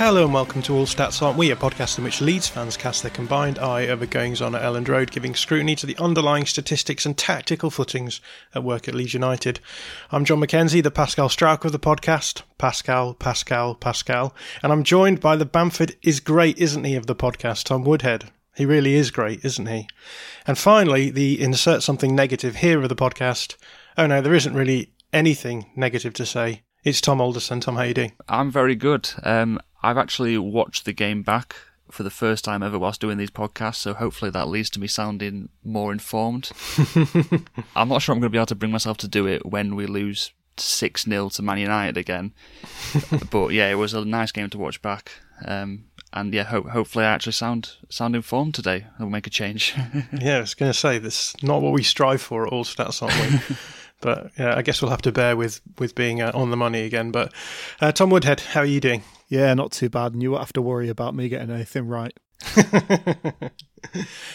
Hello and welcome to All Stats Aren't We, a podcast in which Leeds fans cast their combined eye over goings on at Elland Road, giving scrutiny to the underlying statistics and tactical footings at work at Leeds United. I'm John McKenzie, the Pascal Struijk of the podcast. Pascal, Pascal, Pascal. And I'm joined by the Bamford is great, isn't he, of the podcast, Tom Woodhead. He really is great, isn't he? And finally, the insert something negative here of the podcast. Oh no, there isn't really anything negative to say. It's Tom Alderson. Tom, how you doing? I'm very good. Um, I've actually watched the game back for the first time ever whilst doing these podcasts, so hopefully that leads to me sounding more informed. I'm not sure I'm going to be able to bring myself to do it when we lose 6 0 to Man United again. but yeah, it was a nice game to watch back. Um, and yeah, ho- hopefully I actually sound sound informed today. It'll make a change. yeah, I was going to say, that's not what we strive for at all stats, aren't we? But yeah, I guess we'll have to bear with with being uh, on the money again. But uh, Tom Woodhead, how are you doing? Yeah, not too bad. And you won't have to worry about me getting anything right.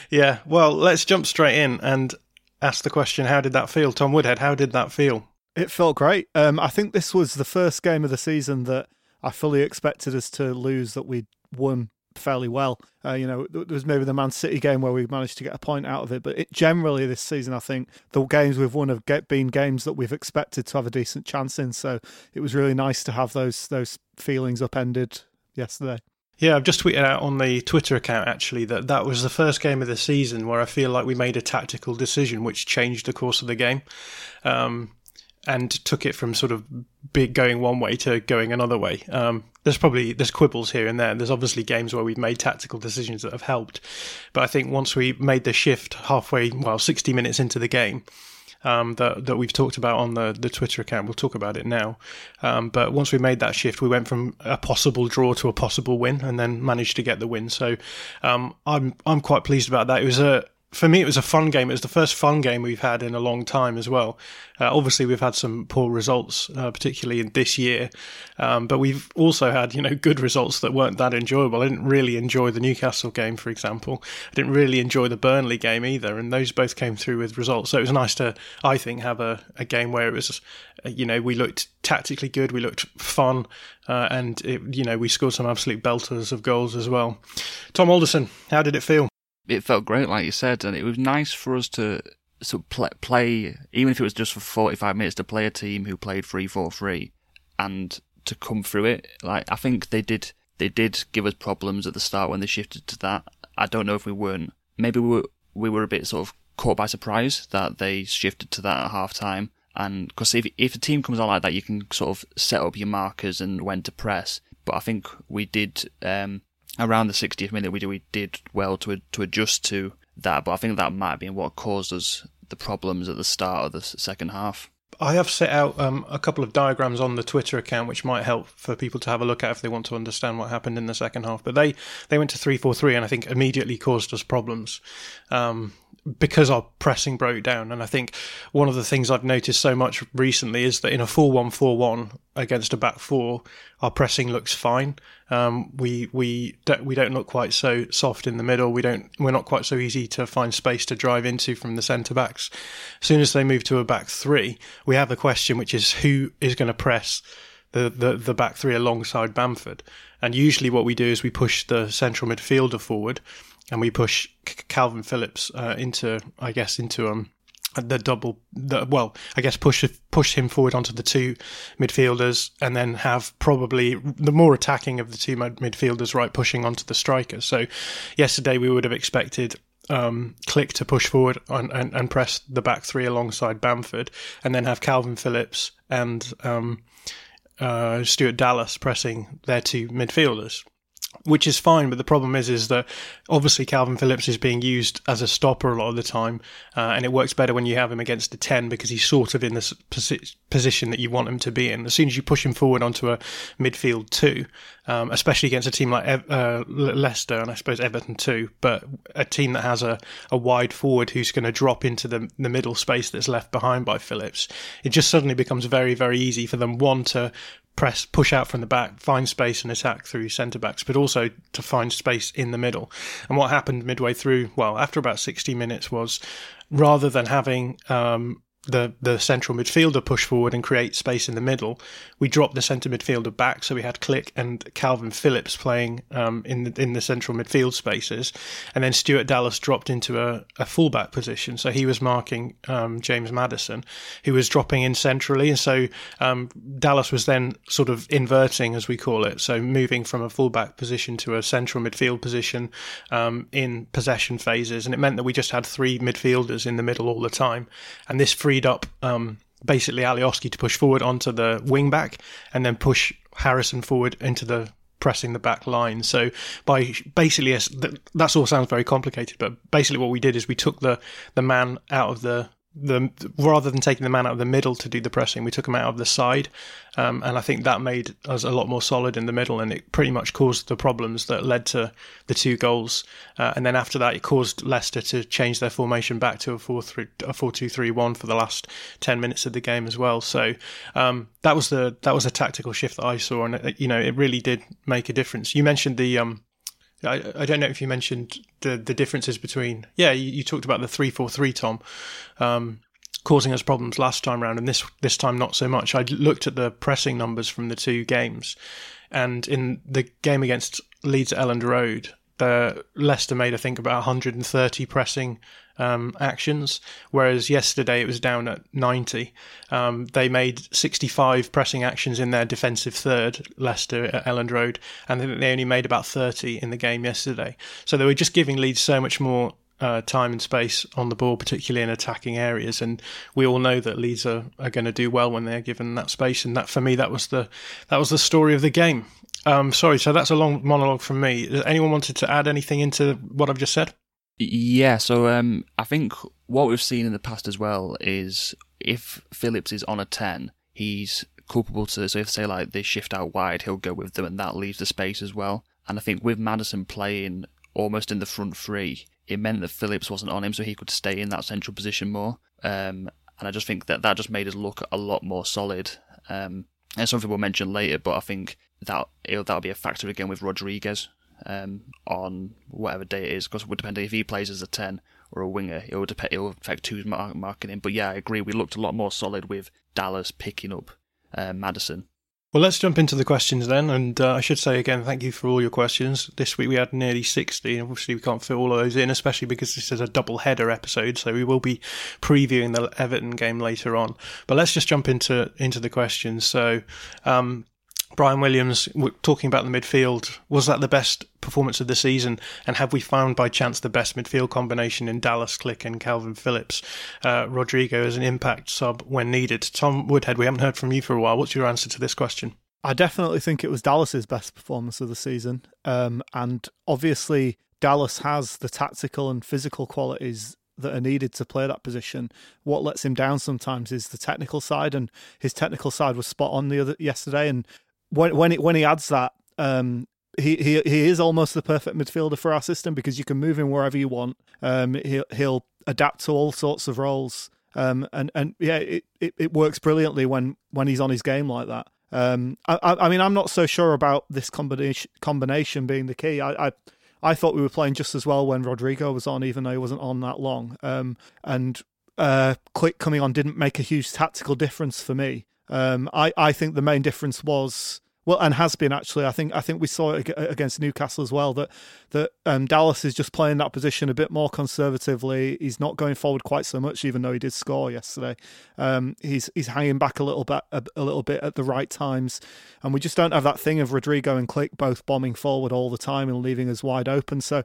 yeah, well, let's jump straight in and ask the question how did that feel? Tom Woodhead, how did that feel? It felt great. Um, I think this was the first game of the season that I fully expected us to lose, that we won fairly well. Uh, you know, there was maybe the Man City game where we managed to get a point out of it, but it, generally this season, I think the games we've won have get, been games that we've expected to have a decent chance in. So it was really nice to have those those feelings upended yesterday. Yeah, I've just tweeted out on the Twitter account actually that that was the first game of the season where I feel like we made a tactical decision which changed the course of the game. Um, and took it from sort of big going one way to going another way. Um, there's probably there's quibbles here and there. There's obviously games where we've made tactical decisions that have helped, but I think once we made the shift halfway, well, 60 minutes into the game, um, that that we've talked about on the the Twitter account. We'll talk about it now. Um, but once we made that shift, we went from a possible draw to a possible win, and then managed to get the win. So um, I'm I'm quite pleased about that. It was a for me, it was a fun game. It was the first fun game we've had in a long time as well. Uh, obviously, we've had some poor results, uh, particularly in this year, um, but we've also had you know good results that weren't that enjoyable. I didn't really enjoy the Newcastle game, for example. I didn't really enjoy the Burnley game either, and those both came through with results. So it was nice to, I think, have a, a game where it was, uh, you know, we looked tactically good, we looked fun, uh, and it, you know, we scored some absolute belters of goals as well. Tom Alderson, how did it feel? It felt great, like you said, and it was nice for us to sort of play, play, even if it was just for 45 minutes, to play a team who played 3 4 3 and to come through it. Like, I think they did, they did give us problems at the start when they shifted to that. I don't know if we weren't, maybe we were, we were a bit sort of caught by surprise that they shifted to that at half time. And because if, if a team comes on like that, you can sort of set up your markers and when to press. But I think we did, um, around the 60th minute, we did, we did well to to adjust to that. But I think that might have been what caused us the problems at the start of the second half. I have set out um, a couple of diagrams on the Twitter account, which might help for people to have a look at if they want to understand what happened in the second half. But they, they went to three four three, and I think immediately caused us problems. Um, because our pressing broke down. And I think one of the things I've noticed so much recently is that in a 4 1 4 1 against a back four, our pressing looks fine. Um, we we don't, we don't look quite so soft in the middle. We don't we're not quite so easy to find space to drive into from the centre backs. As soon as they move to a back three, we have a question which is who is going to press the, the, the back three alongside Bamford. And usually what we do is we push the central midfielder forward and we push Calvin Phillips uh, into, I guess, into um the double. The, well, I guess push push him forward onto the two midfielders, and then have probably the more attacking of the two midfielders, right, pushing onto the striker. So, yesterday we would have expected um, Klich to push forward and, and, and, press the back three alongside Bamford, and then have Calvin Phillips and um, uh, Stuart Dallas pressing their two midfielders which is fine. But the problem is, is that obviously Calvin Phillips is being used as a stopper a lot of the time, uh, and it works better when you have him against a ten because he's sort of in this posi- position that you want him to be in. As soon as you push him forward onto a midfield two, um, especially against a team like uh, Leicester and I suppose Everton too, but a team that has a, a wide forward who's going to drop into the the middle space that's left behind by Phillips, it just suddenly becomes very very easy for them one to press, push out from the back, find space and attack through centre backs, but also to find space in the middle. And what happened midway through, well, after about 60 minutes was rather than having um, the the central midfielder push forward and create space in the middle. We dropped the centre midfielder back, so we had Klich and Calvin Phillips playing um, in the in the central midfield spaces, and then Stuart Dallas dropped into a, a fullback position. So he was marking um, James Maddison, who was dropping in centrally, and so um, Dallas was then sort of inverting, as we call it, so moving from a fullback position to a central midfield position um, in possession phases, and it meant that we just had three midfielders in the middle all the time, and this free freed up um, basically Alioski to push forward onto the wing back and then push Harrison forward into the pressing the back line. So by basically that's all sounds very complicated, but basically what we did is we took the the man out of the the rather than taking the man out of the middle to do the pressing, we took him out of the side, um, and I think that made us a lot more solid in the middle, and it pretty much caused the problems that led to the two goals. Uh, and then after that, it caused Leicester to change their formation back to a four three a four two three one for the last ten minutes of the game as well. So um, that was the that was a tactical shift that I saw, and it, you know it really did make a difference. You mentioned the um, I, I don't know if you mentioned the the differences between. Yeah, you, you talked about the three four three, Tom, um, causing us problems last time round, and this this time not so much. I looked at the pressing numbers from the two games, and in the game against Leeds at Elland Road, uh, Leicester made I think about 130 pressing um, actions, whereas yesterday it was down at 90. Um, they made 65 pressing actions in their defensive third, Leicester at Elland Road, and they only made about 30 in the game yesterday. So they were just giving Leeds so much more uh, time and space on the ball, particularly in attacking areas. And we all know that Leeds are, are going to do well when they're given that space. And that, for me, that was the that was the story of the game. Um, sorry, so that's a long monologue from me. Anyone wanted to add anything into what I've just said? Yeah, so um, I think what we've seen in the past as well is if Phillips is on a 10, he's culpable to, so if say like they shift out wide, he'll go with them and that leaves the space as well. And I think with Maddison playing almost in the front three, it meant that Phillips wasn't on him, so he could stay in that central position more. Um, and I just think that that just made us look a lot more solid. Um, and something we'll mention later, but I think that it'll, that'll be a factor again with Rodriguez um, on whatever day it is, because it would depend if he plays as a 10 or a winger, it will, depend, it will affect who's marking him. But yeah, I agree, we looked a lot more solid with Dallas picking up uh, Maddison. Well, let's jump into the questions then. And uh, I should say again, thank you for all your questions. This week we had nearly 60. Obviously, we can't fit all of those in, especially because this is a double header episode. So we will be previewing the Everton game later on. But let's just jump into into the questions. So, um, Brian Williams talking about the midfield. Was that the best performance of the season? And have we found by chance the best midfield combination in Dallas Klich and Calvin Phillips? Uh, Rodrigo as an impact sub when needed. Tom Woodhead, we haven't heard from you for a while. What's your answer to this question? I definitely think it was Dallas's best performance of the season. Um, and obviously, Dallas has the tactical and physical qualities that are needed to play that position. What lets him down sometimes is the technical side, and his technical side was spot on the other yesterday. And when when it, when he adds that um, he, he he is almost the perfect midfielder for our system because you can move him wherever you want. Um, he'll he'll adapt to all sorts of roles. Um, and and yeah, it, it, it works brilliantly when when he's on his game like that. Um, I, I mean, I'm not so sure about this combination combination being the key. I, I I thought we were playing just as well when Rodrigo was on, even though he wasn't on that long. Um, and uh, Klich coming on didn't make a huge tactical difference for me. Um, I, I think the main difference was well, and has been actually. I think I think we saw it against Newcastle as well that that um, Dallas is just playing that position a bit more conservatively. He's not going forward quite so much, even though he did score yesterday. Um, he's he's hanging back a little bit a, a, little bit at the right times, and we just don't have that thing of Rodrigo and Klich both bombing forward all the time and leaving us wide open. So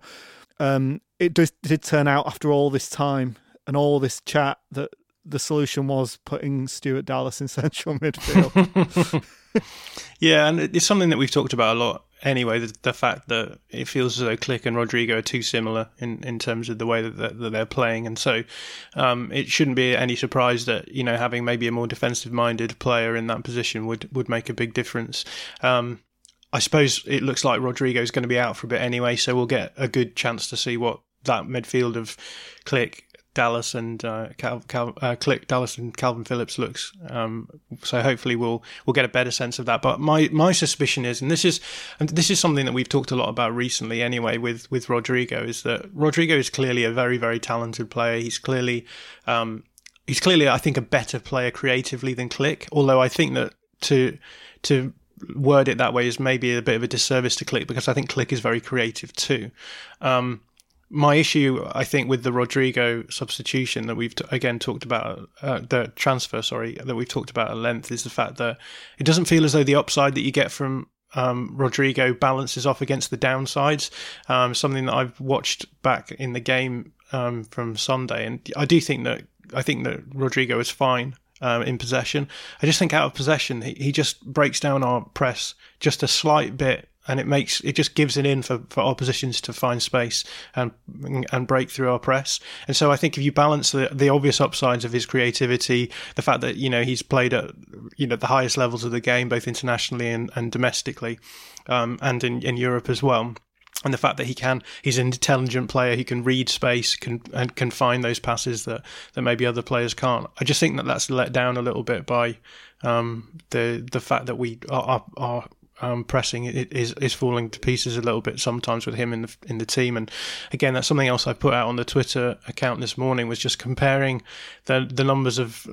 um, it did, did turn out after all this time and all this chat that the solution was putting Stuart Dallas in central midfield. yeah, and it's something that we've talked about a lot anyway. The, the, fact that it feels as though Klich and Rodrigo are too similar in, in terms of the way that, that, that they're playing, and so um, it shouldn't be any surprise that you know having maybe a more defensive-minded player in that position would would make a big difference. Um, I suppose it looks like Rodrigo is going to be out for a bit anyway, so we'll get a good chance to see what that midfield of Klich Dallas and uh, Cal, Cal, uh, Klich Dallas and Calvin Phillips looks. Um, so hopefully we'll we'll get a better sense of that. But my my suspicion is, and this is and this is something that we've talked a lot about recently anyway with with Rodrigo, is that Rodrigo is clearly a very very talented player. He's clearly um, he's clearly I think a better player creatively than Klich. Although I think that to to word it that way is maybe a bit of a disservice to Klich because I think Klich is very creative too. Um, my issue, I think, with the Rodrigo substitution that we've t- again talked about, uh, the transfer, sorry, that we've talked about at length, is the fact that it doesn't feel as though the upside that you get from um, Rodrigo balances off against the downsides. Um, something that I've watched back in the game um, from Sunday, and I do think that I think that Rodrigo is fine. Um, in possession, I just think out of possession, he, he just breaks down our press just a slight bit and it makes it just gives an in for, for oppositions to find space and and break through our press. And so I think if you balance the the obvious upsides of his creativity, the fact that you know he's played at you know the highest levels of the game, both internationally and, and domestically, um, and in, in Europe as well. And the fact that he can, he's an intelligent player. He can read space, can and can find those passes that, that maybe other players can't. I just think that that's let down a little bit by um, the the fact that we are, are um, pressing is is falling to pieces a little bit sometimes with him in the in the team. And again, that's something else I put out on the Twitter account this morning was just comparing the the numbers of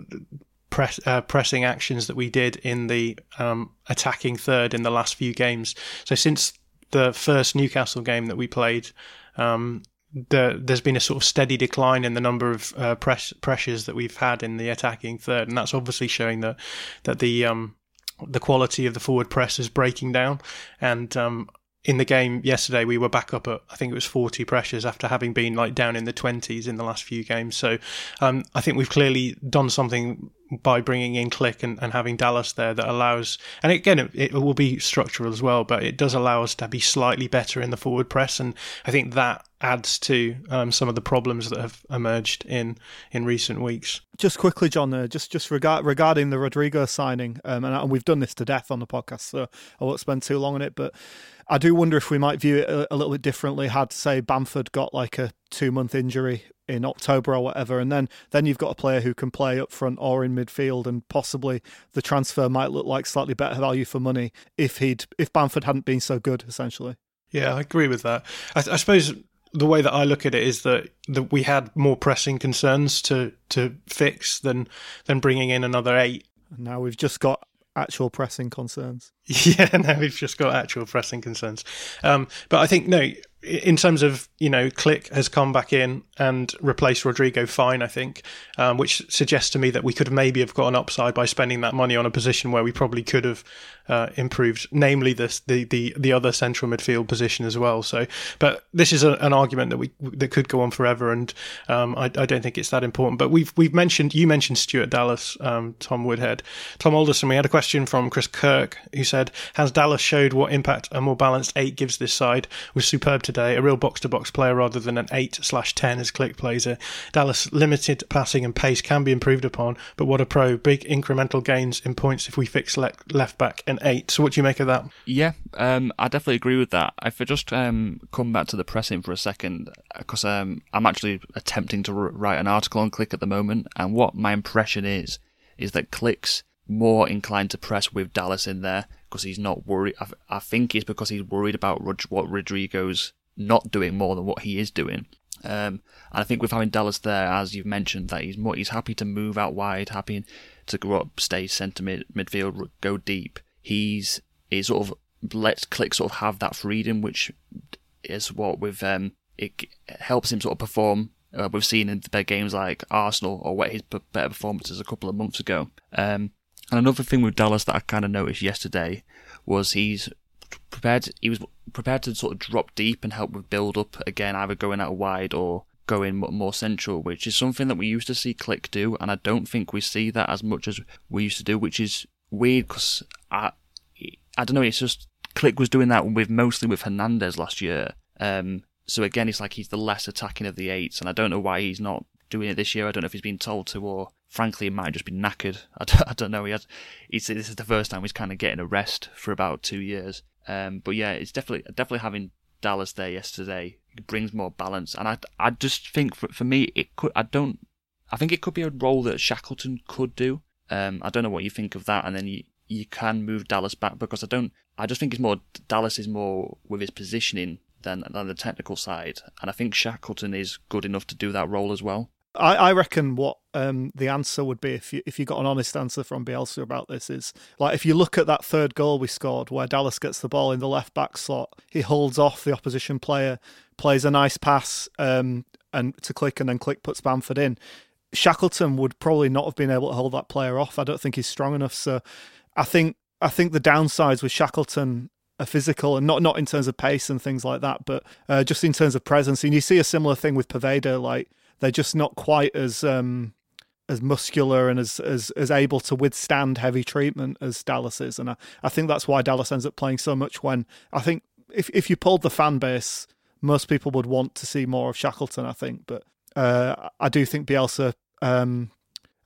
press, uh, pressing actions that we did in the um, attacking third in the last few games. So since the first Newcastle game that we played. Um, the, there's been a sort of steady decline in the number of uh, press pressures that we've had in the attacking third, and that's obviously showing that that the um, the quality of the forward press is breaking down. And um, in the game yesterday, we were back up at I think it was 40 pressures after having been like down in the 20s in the last few games. So um, I think we've clearly done something by bringing in Klich and, and having Dallas there that allows, and again, it, it, will be structural as well, but it does allow us to be slightly better in the forward press. And I think that adds to um, some of the problems that have emerged in in recent weeks. Just quickly, John, uh, just just regard, regarding the Rodrigo signing, um, and, and, we've done this to death on the podcast, so I won't spend too long on it. But I do wonder if we might view it a, a little bit differently had, say, Bamford got like a two month injury in October or whatever, and then then you've got a player who can play up front or in midfield, and possibly the transfer might look like slightly better value for money if he'd if Bamford hadn't been so good, essentially. Yeah, I agree with that. I, I suppose the way that I look at it is that, that we had more pressing concerns to to fix than than bringing in another eight. Now we've just got actual pressing concerns. Yeah, now we've just got actual pressing concerns. Um, but I think no, in terms of you know, Klich has come back in and replace Rodrigo fine, I think, um, which suggests to me that we could maybe have got an upside by spending that money on a position where we probably could have uh, improved, namely this, the the the other central midfield position as well. So, but this is a, an argument that we that could go on forever, and um, I, I, don't think it's that important. But we've we've mentioned you mentioned Stuart Dallas, um, Tom Woodhead, Tom Alderson. We had a question from Chris Kirk who said, "Has Dallas showed what impact a more balanced eight gives this side? Was superb today, a real box to box player rather than an eight slash ten Klich plays it. Dallas limited passing and pace can be improved upon, but what a pro! Big incremental gains in points if we fix le- left back and eight. So what do you make of that? Yeah, um, I definitely agree with that. If I just um, come back to the pressing for a second, because um, I'm actually attempting to write an article on Klich at the moment, and what my impression is is that Klich's more inclined to press with Dallas in there because he's not worried. I, I think it's because he's worried about what Rodrigo's not doing more than what he is doing. Um, and I think with having Dallas there, as you've mentioned, that he's more he's happy to move out wide, happy to go up, stay centre mid, midfield, go deep. He's he sort of lets Klich sort of have that freedom, which is what with um it helps him sort of perform. Uh, we've seen in big games like Arsenal or what his better performances a couple of months ago. Um, and another thing with Dallas that I kind of noticed yesterday was he's prepared. He was prepared to sort of drop deep and help with build up again, either going out wide or going more central, which is something that we used to see Klich do, and I don't think we see that as much as we used to do, which is weird because I, I don't know. It's just Klich was doing that with mostly with Hernandez last year. Um, so again, it's like he's the less attacking of the eights, and I don't know why he's not doing it this year. I don't know if he's been told to, or frankly, he might just be knackered. I don't, I don't know. He has. He's, this is the first time he's kind of getting a rest for about two years. Um, but yeah, it's definitely definitely having Dallas there yesterday brings more balance, and I I just think for for me it could I don't I think it could be a role that Shackleton could do. Um, I don't know what you think of that, and then you you can move Dallas back because I don't. I just think it's more Dallas is more with his positioning than than the technical side, and I think Shackleton is good enough to do that role as well. I, I reckon what um, the answer would be if you if you got an honest answer from Bielsa about this is like if you look at that third goal we scored where Dallas gets the ball in the left back slot, he holds off the opposition player, plays a nice pass um, and to Klich and then Klich puts Bamford in. Shackleton would probably not have been able to hold that player off. I don't think he's strong enough. So I think I think the downsides with Shackleton are physical and not not in terms of pace and things like that, but uh, just in terms of presence. And you see a similar thing with Poveda, like they're just not quite as um, as muscular and as, as as able to withstand heavy treatment as Dallas is, and I, I think that's why Dallas ends up playing so much. When I think if if you pulled the fan base, most people would want to see more of Shackleton. I think, but uh, I do think Bielsa. Um,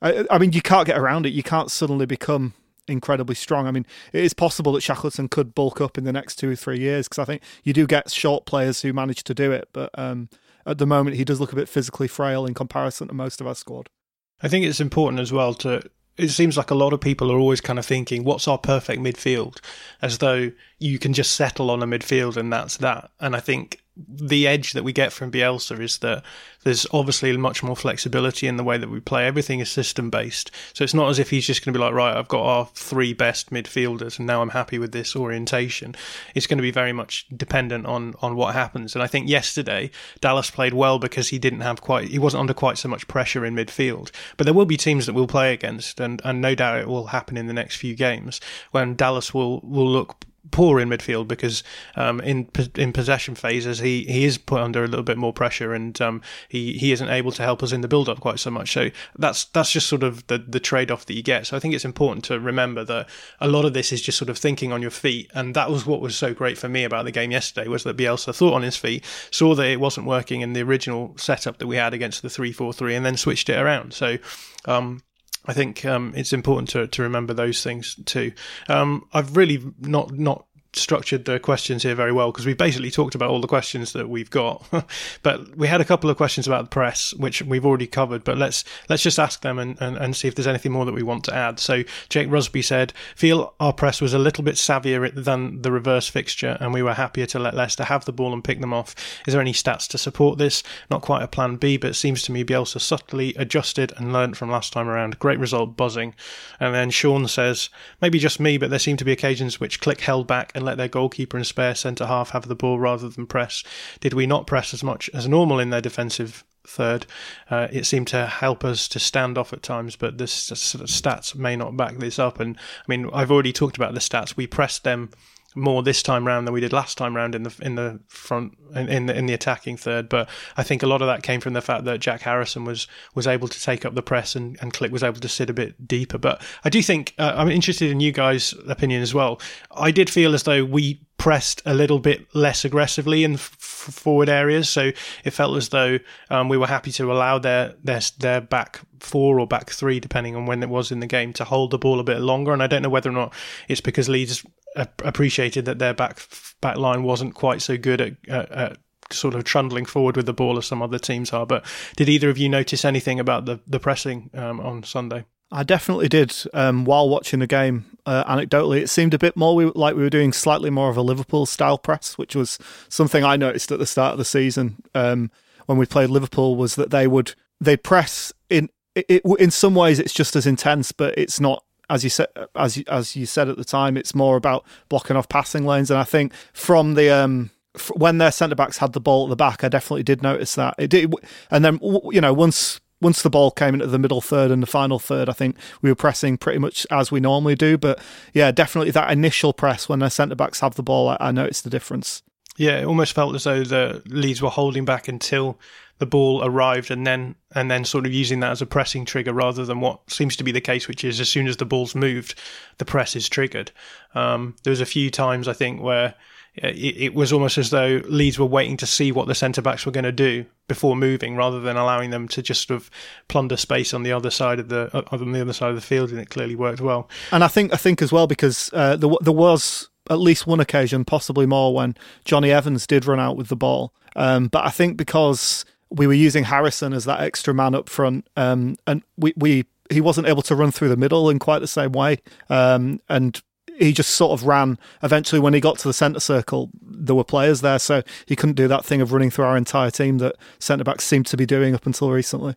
I, I mean, you can't get around it. You can't suddenly become incredibly strong. I mean, it is possible that Shackleton could bulk up in the next two or three years because I think you do get short players who manage to do it, but um, at the moment he does look a bit physically frail in comparison to most of our squad. I think it's important as well to. It seems like a lot of people are always kind of thinking, "What's our perfect midfield?" As though you can just settle on a midfield and that's that. And I think the edge that we get from Bielsa is that there's obviously much more flexibility in the way that we play. Everything is system based. So it's not as if he's just going to be like, right, I've got our three best midfielders and now I'm happy with this orientation. It's going to be very much dependent on, on what happens. And I think yesterday Dallas played well because he didn't have quite, he wasn't under quite so much pressure in midfield. But there will be teams that we'll play against and, and no doubt it will happen in the next few games when Dallas will, will look poor in midfield because um, in in possession phases he, he is put under a little bit more pressure and um, he he isn't able to help us in the build up quite so much. So that's that's just sort of the the trade off that you get. So I think it's important to remember that a lot of this is just sort of thinking on your feet, and that was what was so great for me about the game yesterday was that Bielsa thought on his feet, saw that it wasn't working in the original setup that we had against the three four three, and then switched it around. So. Um, I think um, it's important to, to remember those things too. Um, I've really not not structured the questions here very well because we basically talked about all the questions that we've got. But we had a couple of questions about the press which we've already covered but let's let's just ask them and, and, and see if there's anything more that we want to add. So jake rusby said feel our press was a little bit savvier than the reverse fixture and we were happier to let leicester have the ball and pick them off. Is there any stats to support this? Not quite a plan b but it seems to me bielsa subtly adjusted and learnt from last time around. Great result buzzing. And then sean says maybe just me but there seem to be occasions which Klich held back and and let their goalkeeper and spare centre half have the ball rather than press? Did we not press as much as normal in their defensive third? Uh, it seemed to help us to stand off at times, but the stats may not back this up. And I mean, I've already talked about the stats. We pressed them more this time round than we did last time round in the in the front in the in the attacking third. But I think a lot of that came from the fact that Jack Harrison was was able to take up the press and, and Klich was able to sit a bit deeper. But I do think uh, I'm interested in you guys' opinion as well. I did feel as though we pressed a little bit less aggressively in f- forward areas, so it felt as though um, we were happy to allow their their their back four or back three, depending on when it was in the game, to hold the ball a bit longer. And I don't know whether or not it's because Leeds appreciated that their back back line wasn't quite so good at, at, at sort of trundling forward with the ball as some other teams are. But did either of you notice anything about the the pressing um, on Sunday? I definitely did. Um, while watching the game, uh, anecdotally, it seemed a bit more we, like we were doing slightly more of a Liverpool style press, which was something I noticed at the start of the season um, when we played Liverpool. Was that they would they'd press in it, it, in some ways it's just as intense, but it's not as you said as you, as you said at the time. It's more about blocking off passing lanes, and I think from the um, when their centre backs had the ball at the back, I definitely did notice that. It did, and then you know once once the ball came into the middle third and the final third, I think we were pressing pretty much as we normally do. But yeah, definitely that initial press when their centre backs have the ball, I, I noticed the difference. Yeah, it almost felt as though the Leeds were holding back until the ball arrived and then and then sort of using that as a pressing trigger rather than what seems to be the case, which is as soon as the ball's moved, the press is triggered. Um, there was a few times I think where it, it was almost as though Leeds were waiting to see what the centre backs were going to do before moving, rather than allowing them to just sort of plunder space on the other side of the uh, on the other side of the field, and it clearly worked well. And I think I think as well because uh, there, there was at least one occasion, possibly more, when Jonny Evans did run out with the ball. Um, but I think because we were using Harrison as that extra man up front, um, and we, we he wasn't able to run through the middle in quite the same way, um, and he just sort of ran. Eventually, when he got to the centre circle, there were players there, so he couldn't do that thing of running through our entire team that centre backs seemed to be doing up until recently.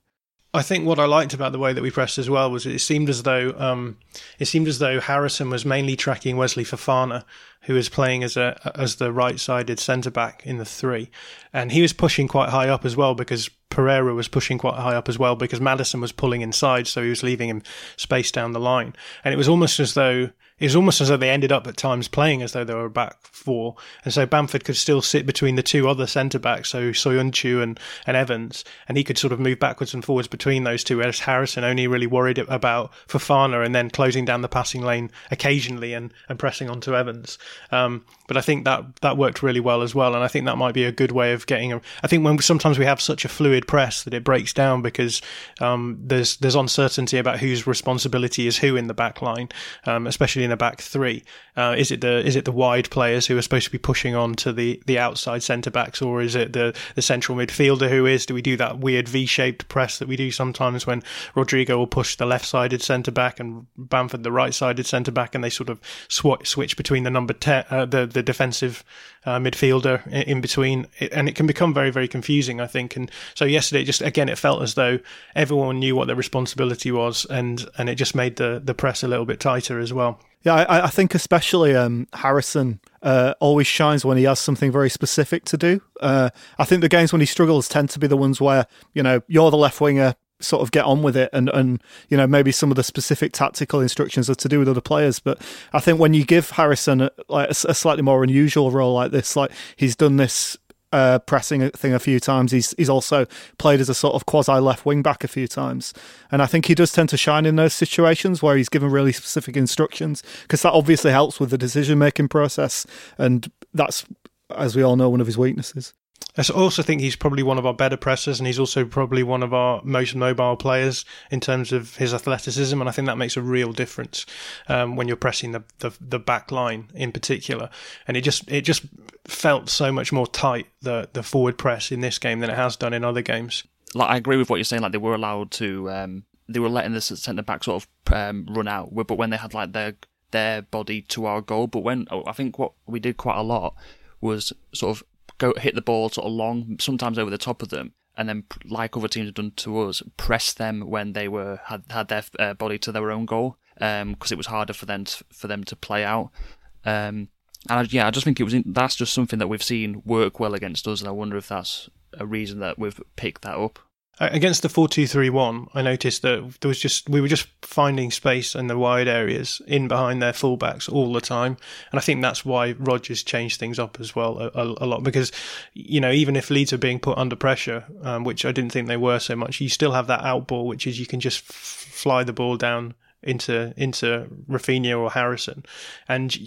I think what I liked about the way that we pressed as well was it seemed as though um, it seemed as though Harrison was mainly tracking Wesley Fofana, who was playing as a as the right-sided centre back in the three, and he was pushing quite high up as well because Pereira was pushing quite high up as well because Maddison was pulling inside, so he was leaving him space down the line, and it was almost as though it was almost as though they ended up at times playing as though they were back four, and so Bamford could still sit between the two other centre backs, so Soyuncu and, and Evans, and he could sort of move backwards and forwards between those two. Whereas Harrison only really worried about Fofana and then closing down the passing lane occasionally and, and pressing onto Evans. Um, but I think that that worked really well as well, and I think that might be a good way of getting. A, I think when sometimes we have such a fluid press that it breaks down because um, there's there's uncertainty about whose responsibility is who in the back line, um, especially in a back three. Uh, is it the is it the wide players who are supposed to be pushing on to the, the outside centre backs, or is it the the central midfielder who is? Do we do that weird V shaped press that we do sometimes when Rodrigo will push the left sided centre back and Bamford the right sided centre back, and they sort of sw- switch between the number ten uh, the the defensive uh, midfielder in between, and it can become very, very confusing, I think. And so yesterday, just again, it felt as though everyone knew what their responsibility was, and and it just made the the press a little bit tighter as well. Yeah, I, I think especially um, Harrison uh, always shines when he has something very specific to do. Uh, I think the games when he struggles tend to be the ones where you know you're the left winger, sort of get on with it and and you know maybe some of the specific tactical instructions are to do with other players but i think when you give harrison a, like a, a slightly more unusual role like this like he's done this uh, pressing thing a few times. He's he's also played as a sort of quasi left wing back a few times, and I think he does tend to shine in those situations where he's given really specific instructions because that obviously helps with the decision making process, and that's as we all know one of his weaknesses. I also think he's probably one of our better pressers, and he's also probably one of our most mobile players in terms of his athleticism. And I think that makes a real difference um, when you're pressing the, the, the back line in particular. And it just it just felt so much more tight the the forward press in this game than it has done in other games. Like I agree with what you're saying. Like they were allowed to, um, they were letting the centre back sort of um, run out, but when they had like their their body to our goal. But when oh, I think what we did quite a lot was sort of go hit the ball sort of long, sometimes over the top of them, and then like other teams have done to us, press them when they were had had their uh, body to their own goal, because um, it was harder for them to, for them to play out. Um, and I, yeah, I just think it was that's just something that we've seen work well against us, and I wonder if that's a reason that we've picked that up. Against the four two three one, I noticed that there was just we were just finding space in the wide areas in behind their fullbacks all the time, and I think that's why Rodgers changed things up as well a, a, a lot because you know even if Leeds are being put under pressure, um, which I didn't think they were so much, you still have that out ball, which is you can just fly the ball down into into Raphinha or Harrison, and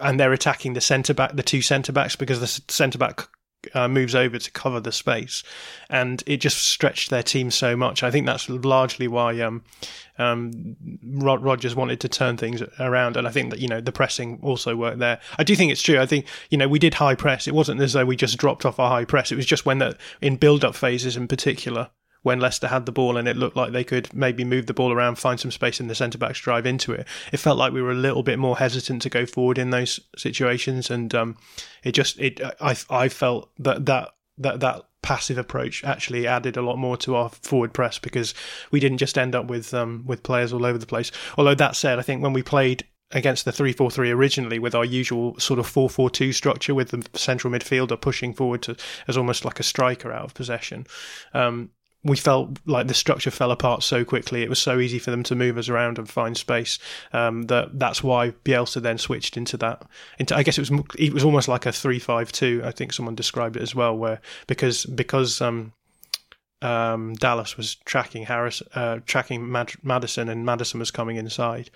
and they're attacking the centre back, the two centre backs because the centre back uh, moves over to cover the space, and it just stretched their team so much. I think that's largely why um, um, Rod- Rodgers wanted to turn things around, and I think that you know the pressing also worked there. I do think it's true. I think you know we did high press. It wasn't as though we just dropped off our high press. It was just when that in build up phases in particular when Leicester had the ball and it looked like they could maybe move the ball around, find some space in the centre backs, drive into it. It felt like we were a little bit more hesitant to go forward in those situations, and um, it just it I I felt that that that that passive approach actually added a lot more to our forward press because we didn't just end up with um, with players all over the place. Although that said, I think when we played against the 3-4-3 originally with our usual sort of 4-4-2 structure with the central midfielder pushing forward to as almost like a striker out of possession um, we felt like the structure fell apart so quickly. It was so easy for them to move us around and find space um, that that's why Bielsa then switched into that. Into I guess it was it was almost like a three-five-two. I think someone described it as well, where because because um, um, Dallas was tracking Harris, uh, tracking Mad- Maddison, and Maddison was coming inside.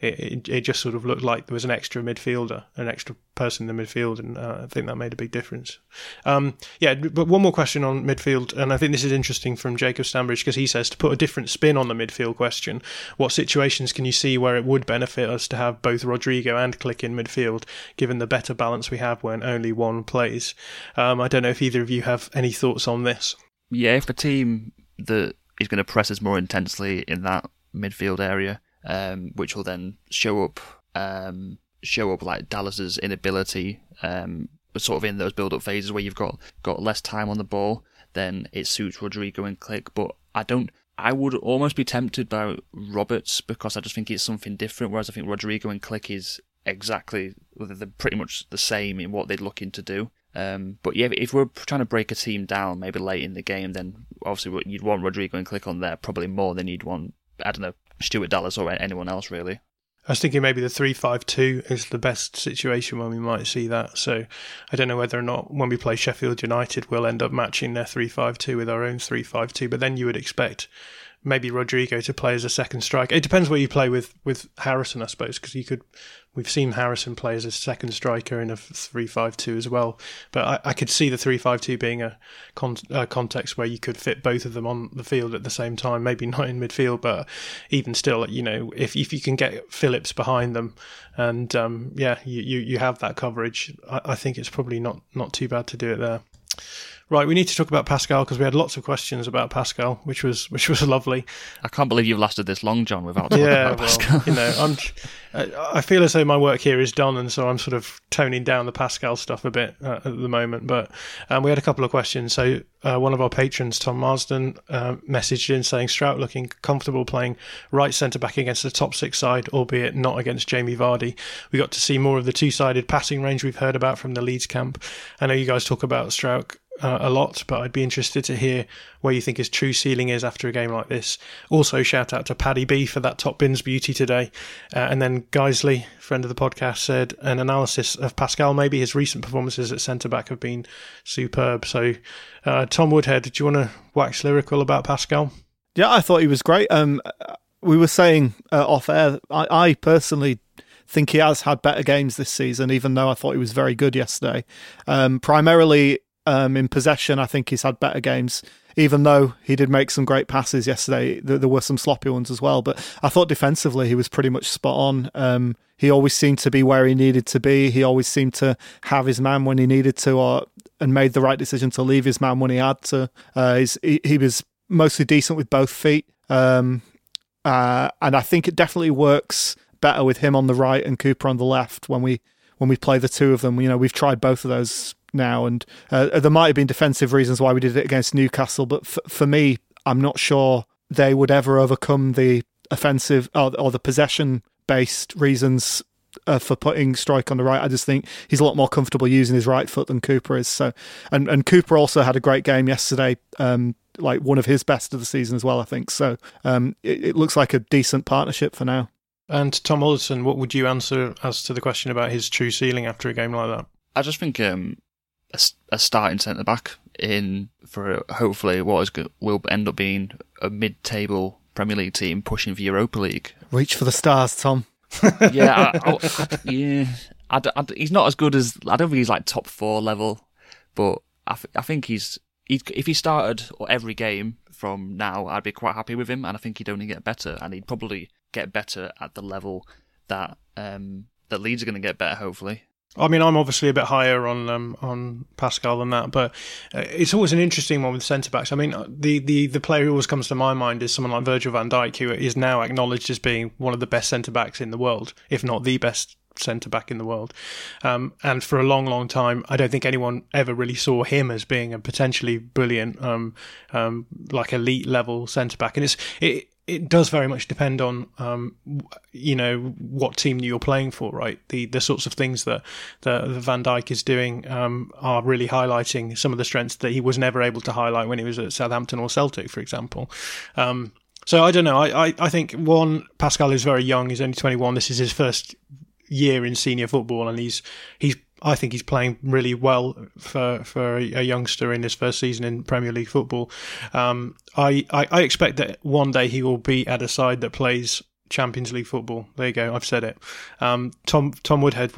It, it, it just sort of looked like there was an extra midfielder, an extra person in the midfield, and uh, I think that made a big difference. Um, yeah, but one more question on midfield, and I think this is interesting from Jacob Stambridge because he says to put a different spin on the midfield question. What situations can you see where it would benefit us to have both Rodrigo and Klich in midfield, given the better balance we have when only one plays? Um, I don't know if either of you have any thoughts on this yeah, if a team that is going to press us more intensely in that midfield area, um, which will then show up, um, show up like Dallas's inability, um, sort of in those build-up phases where you've got got less time on the ball, then it suits Rodrigo and Klich. But I don't. I would almost be tempted by Roberts because I just think it's something different. Whereas I think Rodrigo and Klich is exactly, they're pretty much the same in what they're looking to do. Um, but yeah, if we're trying to break a team down, maybe late in the game, then obviously you'd want Rodrigo and Klich on there probably more than you'd want I don't know Stuart Dallas or anyone else really. I was thinking maybe the three-five-two is the best situation when we might see that. So I don't know whether or not when we play Sheffield United, we'll end up matching their three-five-two with our own three-five-two. But then you would expect maybe Rodrigo to play as a second striker. It depends what you play with with Harrison, I suppose, because you could. We've seen Harrison play as a second striker in a three-five-two as well, but I, I could see the three-five-two being a, con- a, context where you could fit both of them on the field at the same time. Maybe not in midfield, but even still, you know, if if you can get Phillips behind them, and um, yeah, you, you, you have that coverage, I, I think it's probably not not too bad to do it there. Right, we need to talk about Pascal because we had lots of questions about Pascal, which was which was lovely. I can't believe you've lasted this long, John, without talking yeah, about Pascal. Well, you know, I'm. I feel as though my work here is done, and so I'm sort of toning down the Pascal stuff a bit uh, at the moment. But um, we had a couple of questions. So uh, one of our patrons, Tom Marsden, uh, messaged in saying Struijk looking comfortable playing right centre back against the top six side, albeit not against Jamie Vardy. We got to see more of the two sided passing range we've heard about from the Leeds camp. I know you guys talk about Struijk uh, a lot, but I'd be interested to hear where you think his true ceiling is after a game like this. Also, shout out to Paddy B for that top bins beauty today. Uh, and then Geisley, friend of the podcast, said an analysis of Pascal. Maybe his recent performances at centre back have been superb. So, uh, Tom Woodhead, do you want to wax lyrical about Pascal? Yeah, I thought he was great. Um, we were saying uh, off air, I, I personally think he has had better games this season, even though I thought he was very good yesterday. Um, primarily um, in possession, I think he's had better games. Even though he did make some great passes yesterday, there, were some sloppy ones as well. But I thought defensively he was pretty much spot on. Um, he always seemed to be where he needed to be. He always seemed to have his man when he needed to, or and made the right decision to leave his man when he had to. Uh, he, he, was mostly decent with both feet, um, uh, and I think it definitely works better with him on the right and Cooper on the left when we when we play the two of them. You know, we've tried both of those now, and uh, there might have been defensive reasons why we did it against Newcastle, but f- for me, I'm not sure they would ever overcome the offensive or, or the possession based reasons uh, for putting Struijk on the right. I just think he's a lot more comfortable using his right foot than Cooper is. So, and and Cooper also had a great game yesterday. Um, like one of his best of the season as well. I think so. Um, it, it looks like a decent partnership for now. And Tom Alderson, what would you answer as to the question about his true ceiling after a game like that? I just think um, a, a starting centre back in for hopefully what is will end up being a mid-table Premier League team pushing for Europa League. Reach for the stars, Tom. yeah, I, I, yeah. I, he's not as good as I don't think he's like top four level, but I, I think he's he, if he started every game from now, I'd be quite happy with him, and I think he'd only get better, and he'd probably get better at the level that um, that Leeds are going to get better, hopefully. I mean, I'm obviously a bit higher on um, on Pascal than that, but uh, it's always an interesting one with centre backs. I mean, uh, the, the the player who always comes to my mind is someone like Virgil van Dijk, who is now acknowledged as being one of the best centre backs in the world, if not the best centre back in the world. Um, and for a long, long time, I don't think anyone ever really saw him as being a potentially brilliant, um, um, like elite level centre back. And it's it it does very much depend on um, you know what team you're playing for, right? The the sorts of things that that Van Dijk is doing um, are really highlighting some of the strengths that he was never able to highlight when he was at Southampton or Celtic, for example. Um, so I don't know. I, I, I think one Pascal is very young. He's only 21. This is his first year in senior football, and he's he's I think he's playing really well for for a, youngster in his first season in Premier League football. Um, I, I, I expect that one day he will be at a side that plays Champions League football. There you go. I've said it. Um, Tom Tom Woodhead,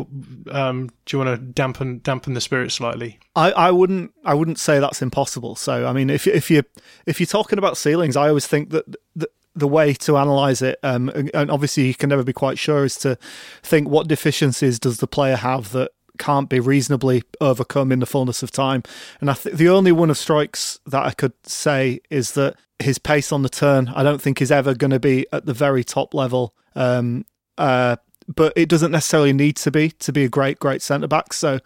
um, do you want to dampen dampen the spirit slightly? I, I wouldn't I wouldn't say that's impossible. So I mean, if if you if you're talking about ceilings, I always think that, that the way to analyze it, um, and obviously you can never be quite sure, is to think what deficiencies does the player have that can't be reasonably overcome in the fullness of time. And I think the only one of Struijk's that I could say is that his pace on the turn, I don't think is ever going to be at the very top level. Um, uh, but it doesn't necessarily need to be to be a great, great centre back. So,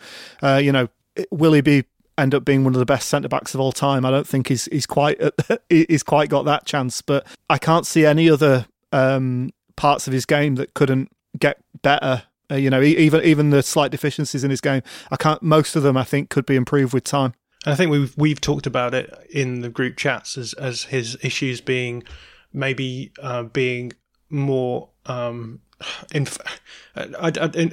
uh, you know, will he be end up being one of the best centre backs of all time. I don't think he's he's quite he's quite got that chance, but I can't see any other um, parts of his game that couldn't get better. Uh, you know, even even the slight deficiencies in his game, I can't. Most of them, I think, could be improved with time. And I think we've we've talked about it in the group chats as as his issues being maybe uh, being more um, Enf-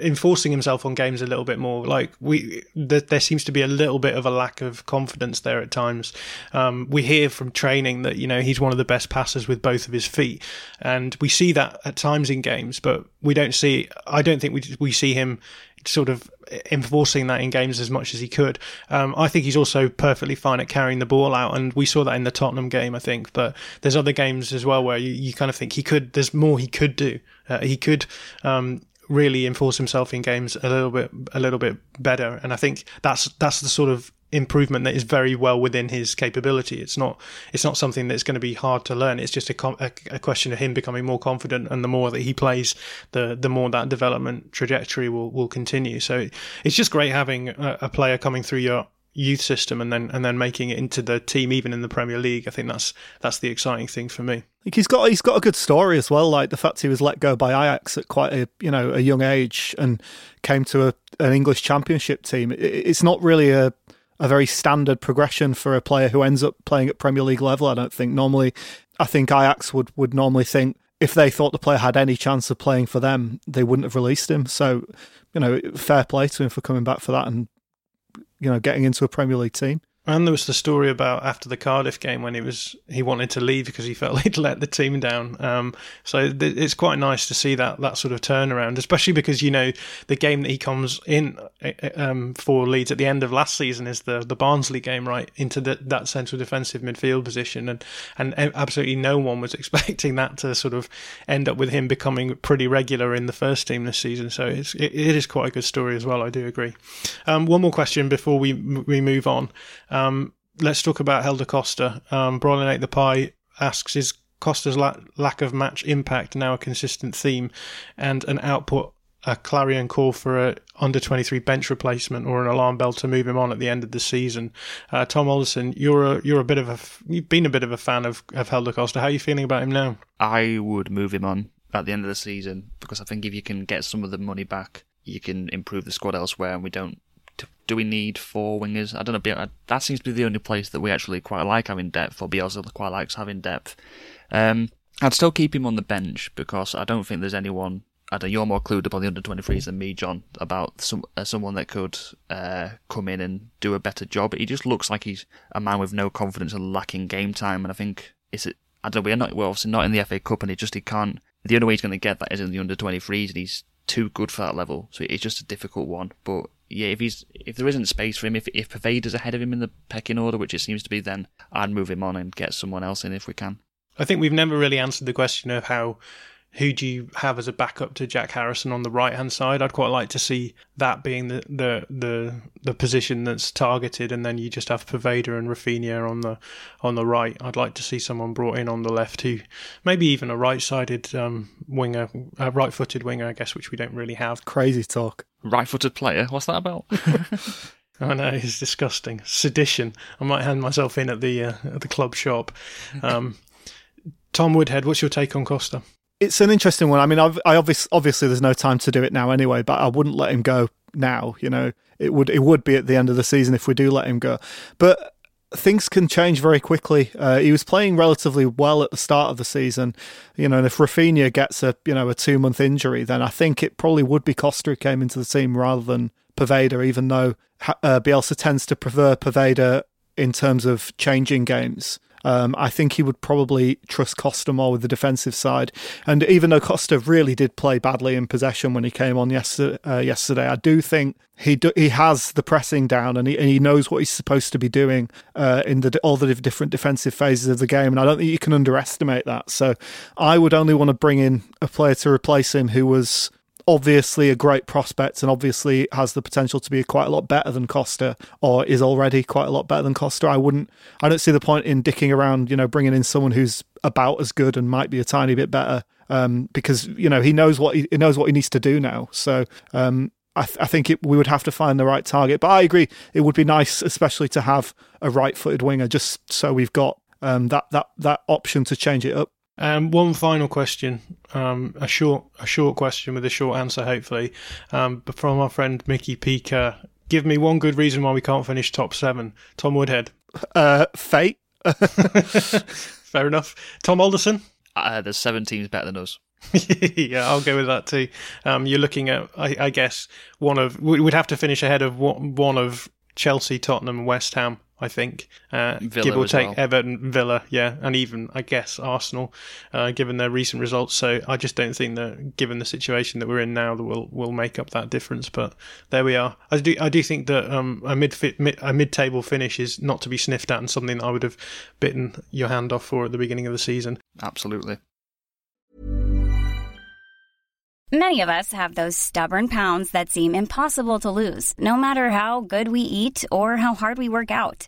enforcing himself on games a little bit more. Like we, there, there, seems to be a little bit of a lack of confidence there at times. Um, we hear from training that you know he's one of the best passers with both of his feet, and we see that at times in games, but we don't see. I don't think we we see him sort of enforcing that in games as much as he could. Um, I think he's also perfectly fine at carrying the ball out, and we saw that in the Tottenham game, I think. But there's other games as well where you, you kind of think he could. There's more he could do. Uh, he could. Um, really enforce himself in games a little bit a little bit better and I think that's that's the sort of improvement that is very well within his capability. It's not it's not something that's going to be hard to learn. It's just a, a, a, question of him becoming more confident, and the more that he plays, the the more that development trajectory will will continue. So it's just great having a, a player coming through your youth system and then and then making it into the team even in the Premier League. I think that's that's the exciting thing for me. Like He's got he's got a good story as well. Like the fact he was let go by Ajax at quite a you know a young age and came to a, an English Championship team. it's not really a a very standard progression for a player who ends up playing at Premier League level. I don't think normally, I think Ajax would, would normally think if they thought the player had any chance of playing for them, they wouldn't have released him. So, you know, fair play to him for coming back for that and, you know, getting into a Premier League team. And there was the story about after the Cardiff game when he was he wanted to leave because he felt he'd let the team down. Um, so th- it's quite nice to see that that sort of turnaround, especially because you know the game that he comes in uh, um, for Leeds at the end of last season is the the Barnsley game, right into the, that central defensive midfield position, and and absolutely no one was expecting that to sort of end up with him becoming pretty regular in the first team this season. So it's it, it is quite a good story as well. I do agree. Um, one more question before we we move on. Um, let's talk about Helder Costa. Um, Ate the Pie asks, is Costa's la- lack of match impact now a consistent theme and an output, a clarion call for a under 23 bench replacement or an alarm bell to move him on at the end of the season? Uh, Tom Alderson, you're a, you're a bit of a, you've been a bit of a fan of, of Helder Costa. How are you feeling about him now? I would move him on at the end of the season because I think if you can get some of the money back, you can improve the squad elsewhere and we don't do we need four wingers? I don't know. That seems to be the only place that we actually quite like having depth, or Bielsa quite likes having depth. Um, I'd still keep him on the bench because I don't think there's anyone. I don't. You're more clued up on the under 23s than me, John, about some uh, someone that could uh, come in and do a better job. He just looks like he's a man with no confidence and lacking game time. And I think it's. I don't. We're not. We're obviously not in the FA Cup, and he just he can't. The only way he's going to get that is in the under 23s, and he's too good for that level. So it's just a difficult one. But yeah, if he's if there isn't space for him, if if Poveda's ahead of him in the pecking order, which it seems to be, then I'd move him on and get someone else in if we can. I think we've never really answered the question of how who do you have as a backup to Jack Harrison on the right hand side? I'd quite like to see that being the, the the the position that's targeted, and then you just have Poveda and Raphinha on the on the right. I'd like to see someone brought in on the left who maybe even a right sided um, winger, a right footed winger, I guess, which we don't really have. Crazy talk. Right footed player? What's that about? I know it's disgusting. Sedition. I might hand myself in at the uh, at the club shop. Um, Tom Woodhead, what's your take on Costa? It's an interesting one. I mean, I've, I obviously, obviously there's no time to do it now anyway, but I wouldn't let him go now. You know, it would it would be at the end of the season if we do let him go. But things can change very quickly. Uh, he was playing relatively well at the start of the season, you know, and if Raphinha gets a you know a two month injury, then I think it probably would be Costa who came into the team rather than Poveda, even though uh, Bielsa tends to prefer Poveda in terms of changing games. Um, I think he would probably trust Costa more with the defensive side. And even though Costa really did play badly in possession when he came on yesterday, uh, yesterday I do think he do, he has the pressing down and he, and he knows what he's supposed to be doing uh, in the all the different defensive phases of the game. And I don't think you can underestimate that. So I would only want to bring in a player to replace him who was obviously a great prospect and obviously has the potential to be quite a lot better than Costa or is already quite a lot better than Costa. I wouldn't, I don't see the point in dicking around, you know, bringing in someone who's about as good and might be a tiny bit better um, because, you know, he knows what he, he, knows what he needs to do now. So, um, I, th- I, think it, we would have to find the right target, but I agree. It would be nice, especially to have a right-footed winger, just so we've got um, that that that option to change it up. Um, one final question, um, a short a short question with a short answer, hopefully, um, but from our friend Mickey Pika. Give me one good reason why we can't finish top seven. Tom Woodhead. Uh, fate. Fair enough. Tom Alderson. Uh, there's seven teams better than us. yeah, I'll go with that too. Um, you're looking at, I, I, guess, one of we'd have to finish ahead of one of Chelsea, Tottenham, and West Ham. I think, uh, give or take well. Everton, Villa, yeah, and even I guess Arsenal, uh, given their recent results. So I just don't think that, given the situation that we're in now, that will will make up that difference. But there we are. I do I do think that um, a mid, mid a mid table finish is not to be sniffed at, and something that I would have bitten your hand off for at the beginning of the season. Absolutely. Many of us have those stubborn pounds that seem impossible to lose, no matter how good we eat or how hard we work out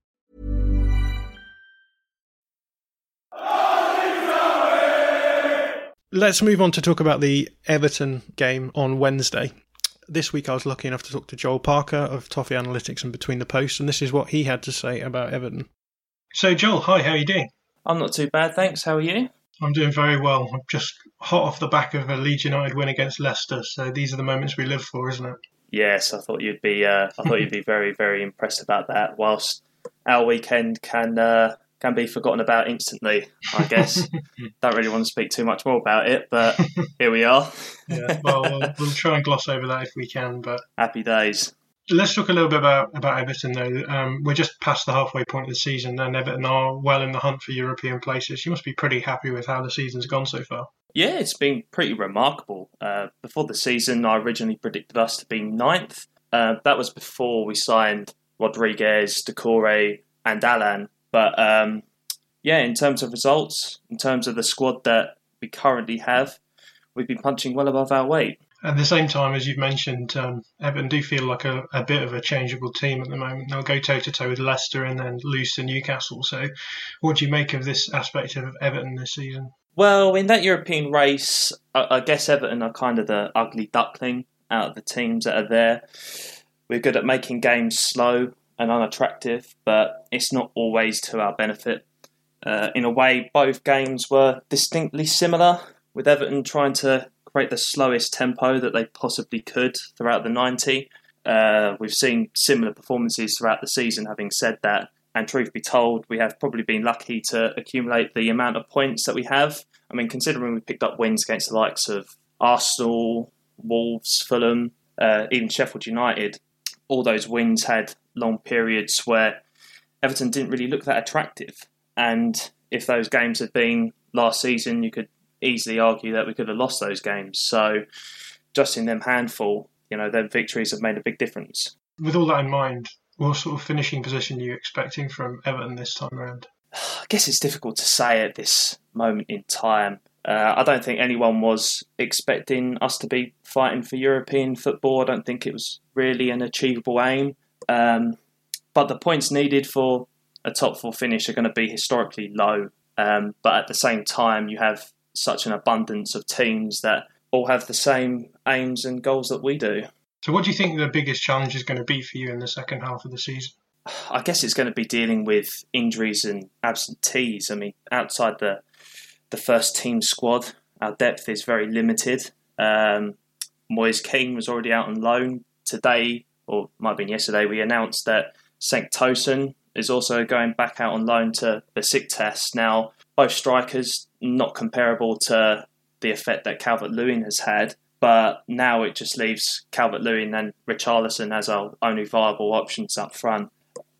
Let's move on to talk about the Everton game on Wednesday. This week I was lucky enough to talk to Joel Parker of Toffee Analytics and Between the Posts, and this is what he had to say about Everton. So, Joel, hi, how are you doing? I'm not too bad, thanks. How are you? I'm doing very well. I'm just hot off the back of a Leeds United win against Leicester, so these are the moments we live for, isn't it? Yes, I thought you'd be. Uh, I thought you'd be very, very impressed about that. Whilst our weekend can uh, can be forgotten about instantly. I guess. Don't really want to speak too much more about it, but here we are. yeah, well, we'll, we'll try and gloss over that if we can. But happy days. Let's talk a little bit about, about Everton, though. Um, we're just past the halfway point of the season, and Everton are well in the hunt for European places. You must be pretty happy with how the season's gone so far. Yeah, it's been pretty remarkable. Uh, before the season, I originally predicted us to be ninth. Uh, that was before we signed Rodriguez, Doucouré, and Allan. But um, yeah, in terms of results, in terms of the squad that we currently have, we've been punching well above our weight. At the same time, as you've mentioned, um, Everton do feel like a, a, bit of a changeable team at the moment. They'll go toe to toe with Leicester and then lose to Newcastle. So, what do you make of this aspect of Everton this season? Well, in that European race, I, I guess Everton are kind of the ugly duckling out of the teams that are there. We're good at making games slow and unattractive, but it's not always to our benefit. Uh, in a way, both games were distinctly similar, with Everton trying to create the slowest tempo that they possibly could throughout the 90. Uh, we've seen similar performances throughout the season, having said that. And truth be told, we have probably been lucky to accumulate the amount of points that we have. I mean, considering we picked up wins against the likes of Arsenal, Wolves, Fulham, uh, even Sheffield United, all those wins had long periods where Everton didn't really look that attractive. And if those games had been last season, you could easily argue that we could have lost those games. So just in them handful, you know, their victories have made a big difference. With all that in mind, what sort of finishing position are you expecting from Everton this time around? I guess it's difficult to say at this moment in time. Uh, I don't think anyone was expecting us to be fighting for European football. I don't think it was really an achievable aim. Um, but the points needed for a top four finish are going to be historically low. Um, but at the same time, you have such an abundance of teams that all have the same aims and goals that we do. So, what do you think the biggest challenge is going to be for you in the second half of the season? I guess it's going to be dealing with injuries and absentees. I mean, outside the the first team squad, our depth is very limited. Um, Moise Kean was already out on loan today, or might have been yesterday. We announced that Cenk Tosun is also going back out on loan to Besiktas. Now, both strikers not comparable to the effect that Calvert Lewin has had, but now it just leaves Calvert Lewin and Richarlison as our only viable options up front.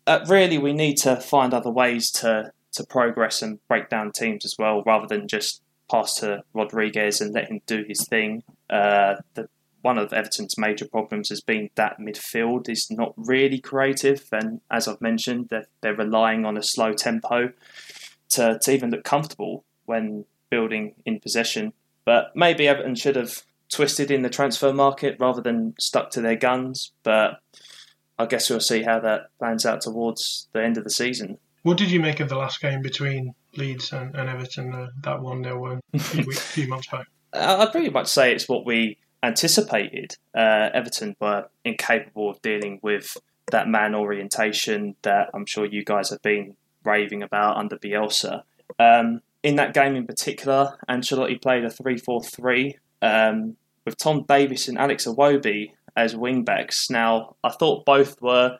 Uh, really, we need to find other ways to to progress and break down teams as well, rather than just pass to Rodriguez and let him do his thing. Uh, the one of Everton's major problems has been that midfield is not really creative, and as I've mentioned, they're, they're relying on a slow tempo to, to even look comfortable when building in possession. But maybe Everton should have twisted in the transfer market rather than stuck to their guns. But I guess we'll see how that plans out towards the end of the season. What did you make of the last game between Leeds and, and Everton, uh, that 1 0 win a few, few months back? I'd pretty much say it's what we anticipated. Uh, Everton were incapable of dealing with that man orientation that I'm sure you guys have been raving about under Bielsa. Um, in that game in particular, Ancelotti played a 3 4 3 um, with Tom Davies and Alex Iwobi as wingbacks. Now, I thought both were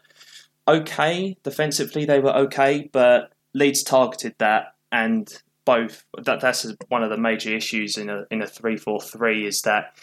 okay defensively, they were okay, but Leeds targeted that and both that that's one of the major issues in a in a 3-4-3 is that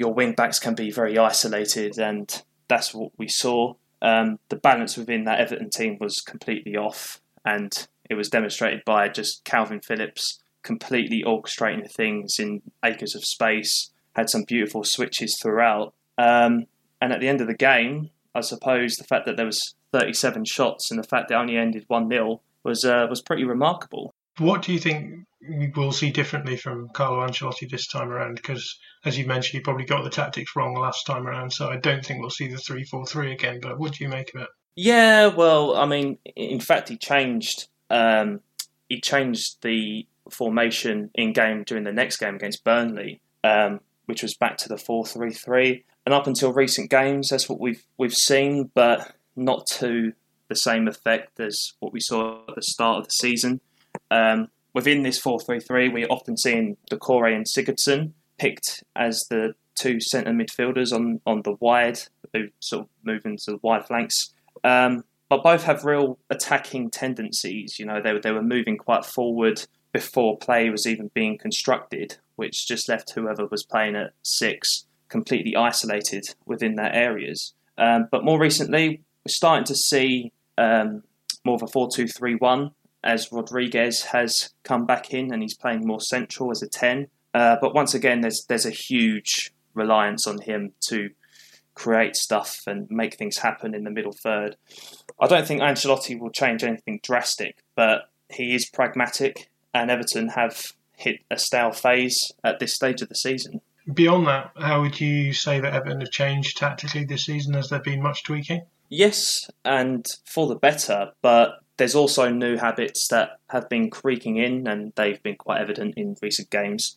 your wing backs can be very isolated, and that's what we saw. Um, the balance within that Everton team was completely off, and it was demonstrated by just Kalvin Phillips completely orchestrating things in acres of space. Had some beautiful switches throughout, um, and at the end of the game, I suppose the fact that there was 37 shots and the fact that it only ended one 0 was uh, was pretty remarkable. What do you think we'll see differently from Carlo Ancelotti this time around? Because, as you mentioned, he probably got the tactics wrong last time around, so I don't think we'll see the 3 4 3 again. But what do you make of it? Yeah, well, I mean, in fact, he changed. Um, he changed the formation in game during the next game against Burnley, um, which was back to the four three three. And up until recent games, that's what we've we've seen, but not to the same effect as what we saw at the start of the season. Um, within this 4 3 3, we're often seeing Doucouré and Sigurdsson picked as the two centre midfielders on, on the wide, who sort of move into the wide flanks. Um, but both have real attacking tendencies. You know, they, they were moving quite forward before play was even being constructed, which just left whoever was playing at six completely isolated within their areas. Um, but more recently, we're starting to see um, more of a 4 2 3 1 as Rodriguez has come back in and he's playing more central as a 10. Uh, but once again, there's there's a huge reliance on him to create stuff and make things happen in the middle third. I don't think Ancelotti will change anything drastic, but he is pragmatic, and Everton have hit a stale phase at this stage of the season. Beyond that, how would you say that Everton have changed tactically this season? Has there been much tweaking? Yes, and for the better, but there's also new habits that have been creaking in, and they've been quite evident in recent games.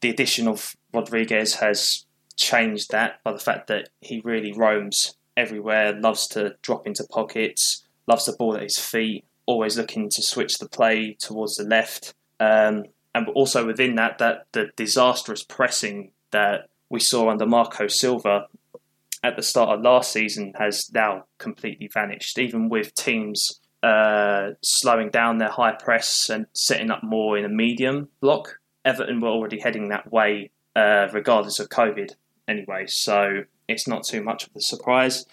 The addition of Rodriguez has changed that by the fact that he really roams everywhere, loves to drop into pockets, loves the ball at his feet, always looking to switch the play towards the left. Um, and also within that, that the disastrous pressing that we saw under Marco Silva at the start of last season has now completely vanished. Even with teams uh, slowing down their high press and setting up more in a medium block, Everton were already heading that way, uh, regardless of COVID anyway. So it's not too much of a surprise.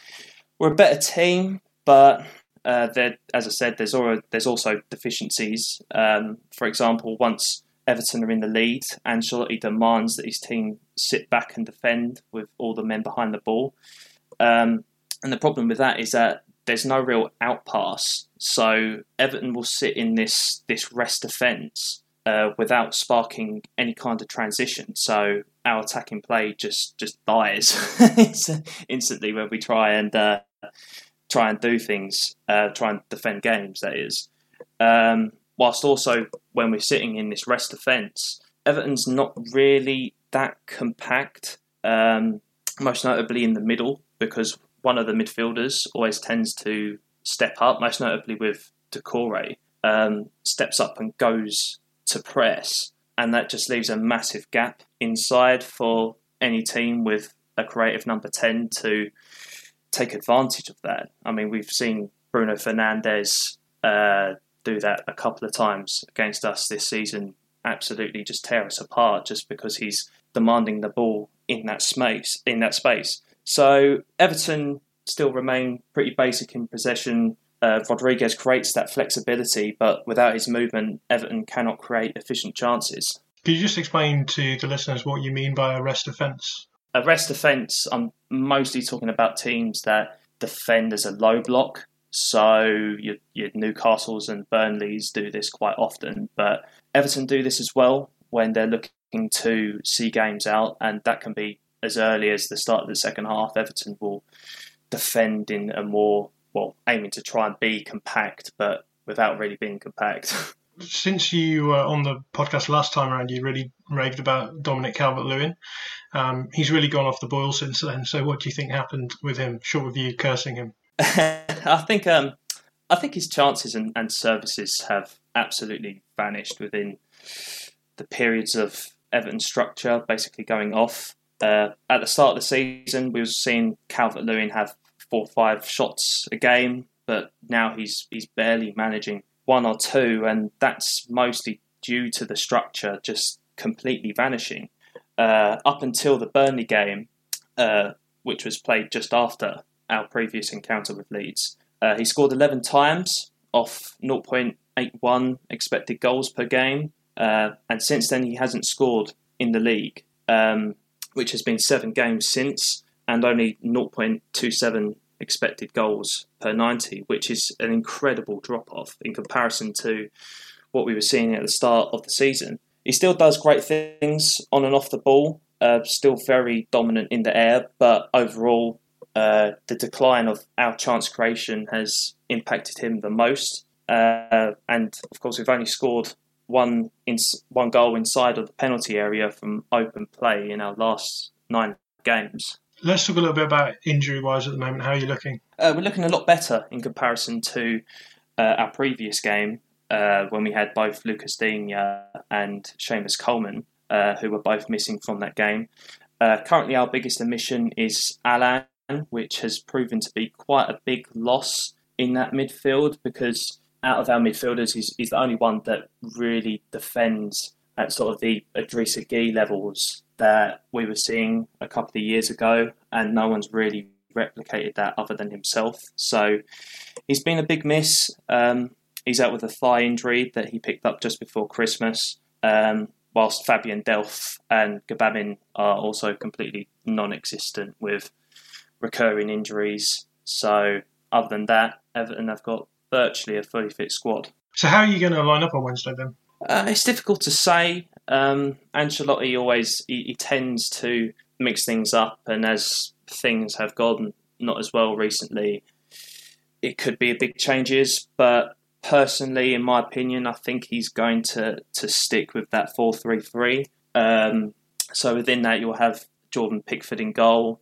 We're a better team, but uh, as I said, there's also, there's also deficiencies. Um, for example, once Everton are in the lead, Ancelotti demands that his team sit back and defend with all the men behind the ball. Um, and the problem with that is that there's no real outpass. So Everton will sit in this this rest defence uh, without sparking any kind of transition. So our attacking play just just dies instantly when we try and uh, try and do things, uh, try and defend games. That is. Um, whilst also when we're sitting in this rest defence, Everton's not really that compact. Um, most notably in the middle, because one of the midfielders always tends to step up, most notably with Doucouré, um, steps up and goes to press, and that just leaves a massive gap inside for any team with a creative number 10 to take advantage of that. I mean, we've seen Bruno Fernandes uh, do that a couple of times against us this season, absolutely just tear us apart just because he's demanding the ball in that space. In that space, so Everton still remain pretty basic in possession. Uh, Rodriguez creates that flexibility, but without his movement, Everton cannot create efficient chances. Could you just explain to the listeners what you mean by a rest defence? A rest defence, I'm mostly talking about teams that defend as a low block. So your, your Newcastles and Burnleys do this quite often, but Everton do this as well when they're looking to see games out, and that can be as early as the start of the second half. Everton will defend in a more well, aiming to try and be compact, but without really being compact. Since you were on the podcast last time around, you really raved about Dominic Calvert Lewin. Um, he's really gone off the boil since then. So, what do you think happened with him? Short of you cursing him, I think um, I think his chances and, and services have absolutely vanished within the periods of Everton structure basically going off. Uh, at the start of the season, we were seeing Calvert Lewin have four or five shots a game, but now he's he's barely managing one or two, and that's mostly due to the structure just completely vanishing. Uh, up until the Burnley game, uh, which was played just after our previous encounter with Leeds, uh, he scored 11 times off 0.81 expected goals per game, uh, and since then he hasn't scored in the league, um, which has been seven games since, and only 0.27 expected goals per 90, which is an incredible drop off in comparison to what we were seeing at the start of the season. He still does great things on and off the ball, uh, still very dominant in the air, but overall, uh, the decline of our chance creation has impacted him the most. Uh, and of course, we've only scored one in, one goal inside of the penalty area from open play in our last nine games. Let's talk a little bit about injury wise at the moment. How are you looking? Uh, we're looking a lot better in comparison to uh, our previous game uh, when we had both Lucas Digne and Seamus Coleman, uh, who were both missing from that game. Uh, currently, our biggest omission is Allan, which has proven to be quite a big loss in that midfield because out of our midfielders, he's, he's the only one that really defends at sort of the Idrissa Gueye levels that we were seeing a couple of years ago, and no one's really replicated that other than himself. So he's been a big miss. Um, he's out with a thigh injury that he picked up just before Christmas. Um, whilst Fabian Delph and Gbamin are also completely non-existent with recurring injuries. So other than that, Everton have got virtually a fully fit squad. So how are you going to line up on Wednesday then? Uh, it's difficult to say. Um, Ancelotti always he, he, tends to mix things up, and as things have gone not as well recently, it could be a big changes. But personally, in my opinion, I think he's going to to stick with that four three three. Um, so within that, you'll have Jordan Pickford in goal,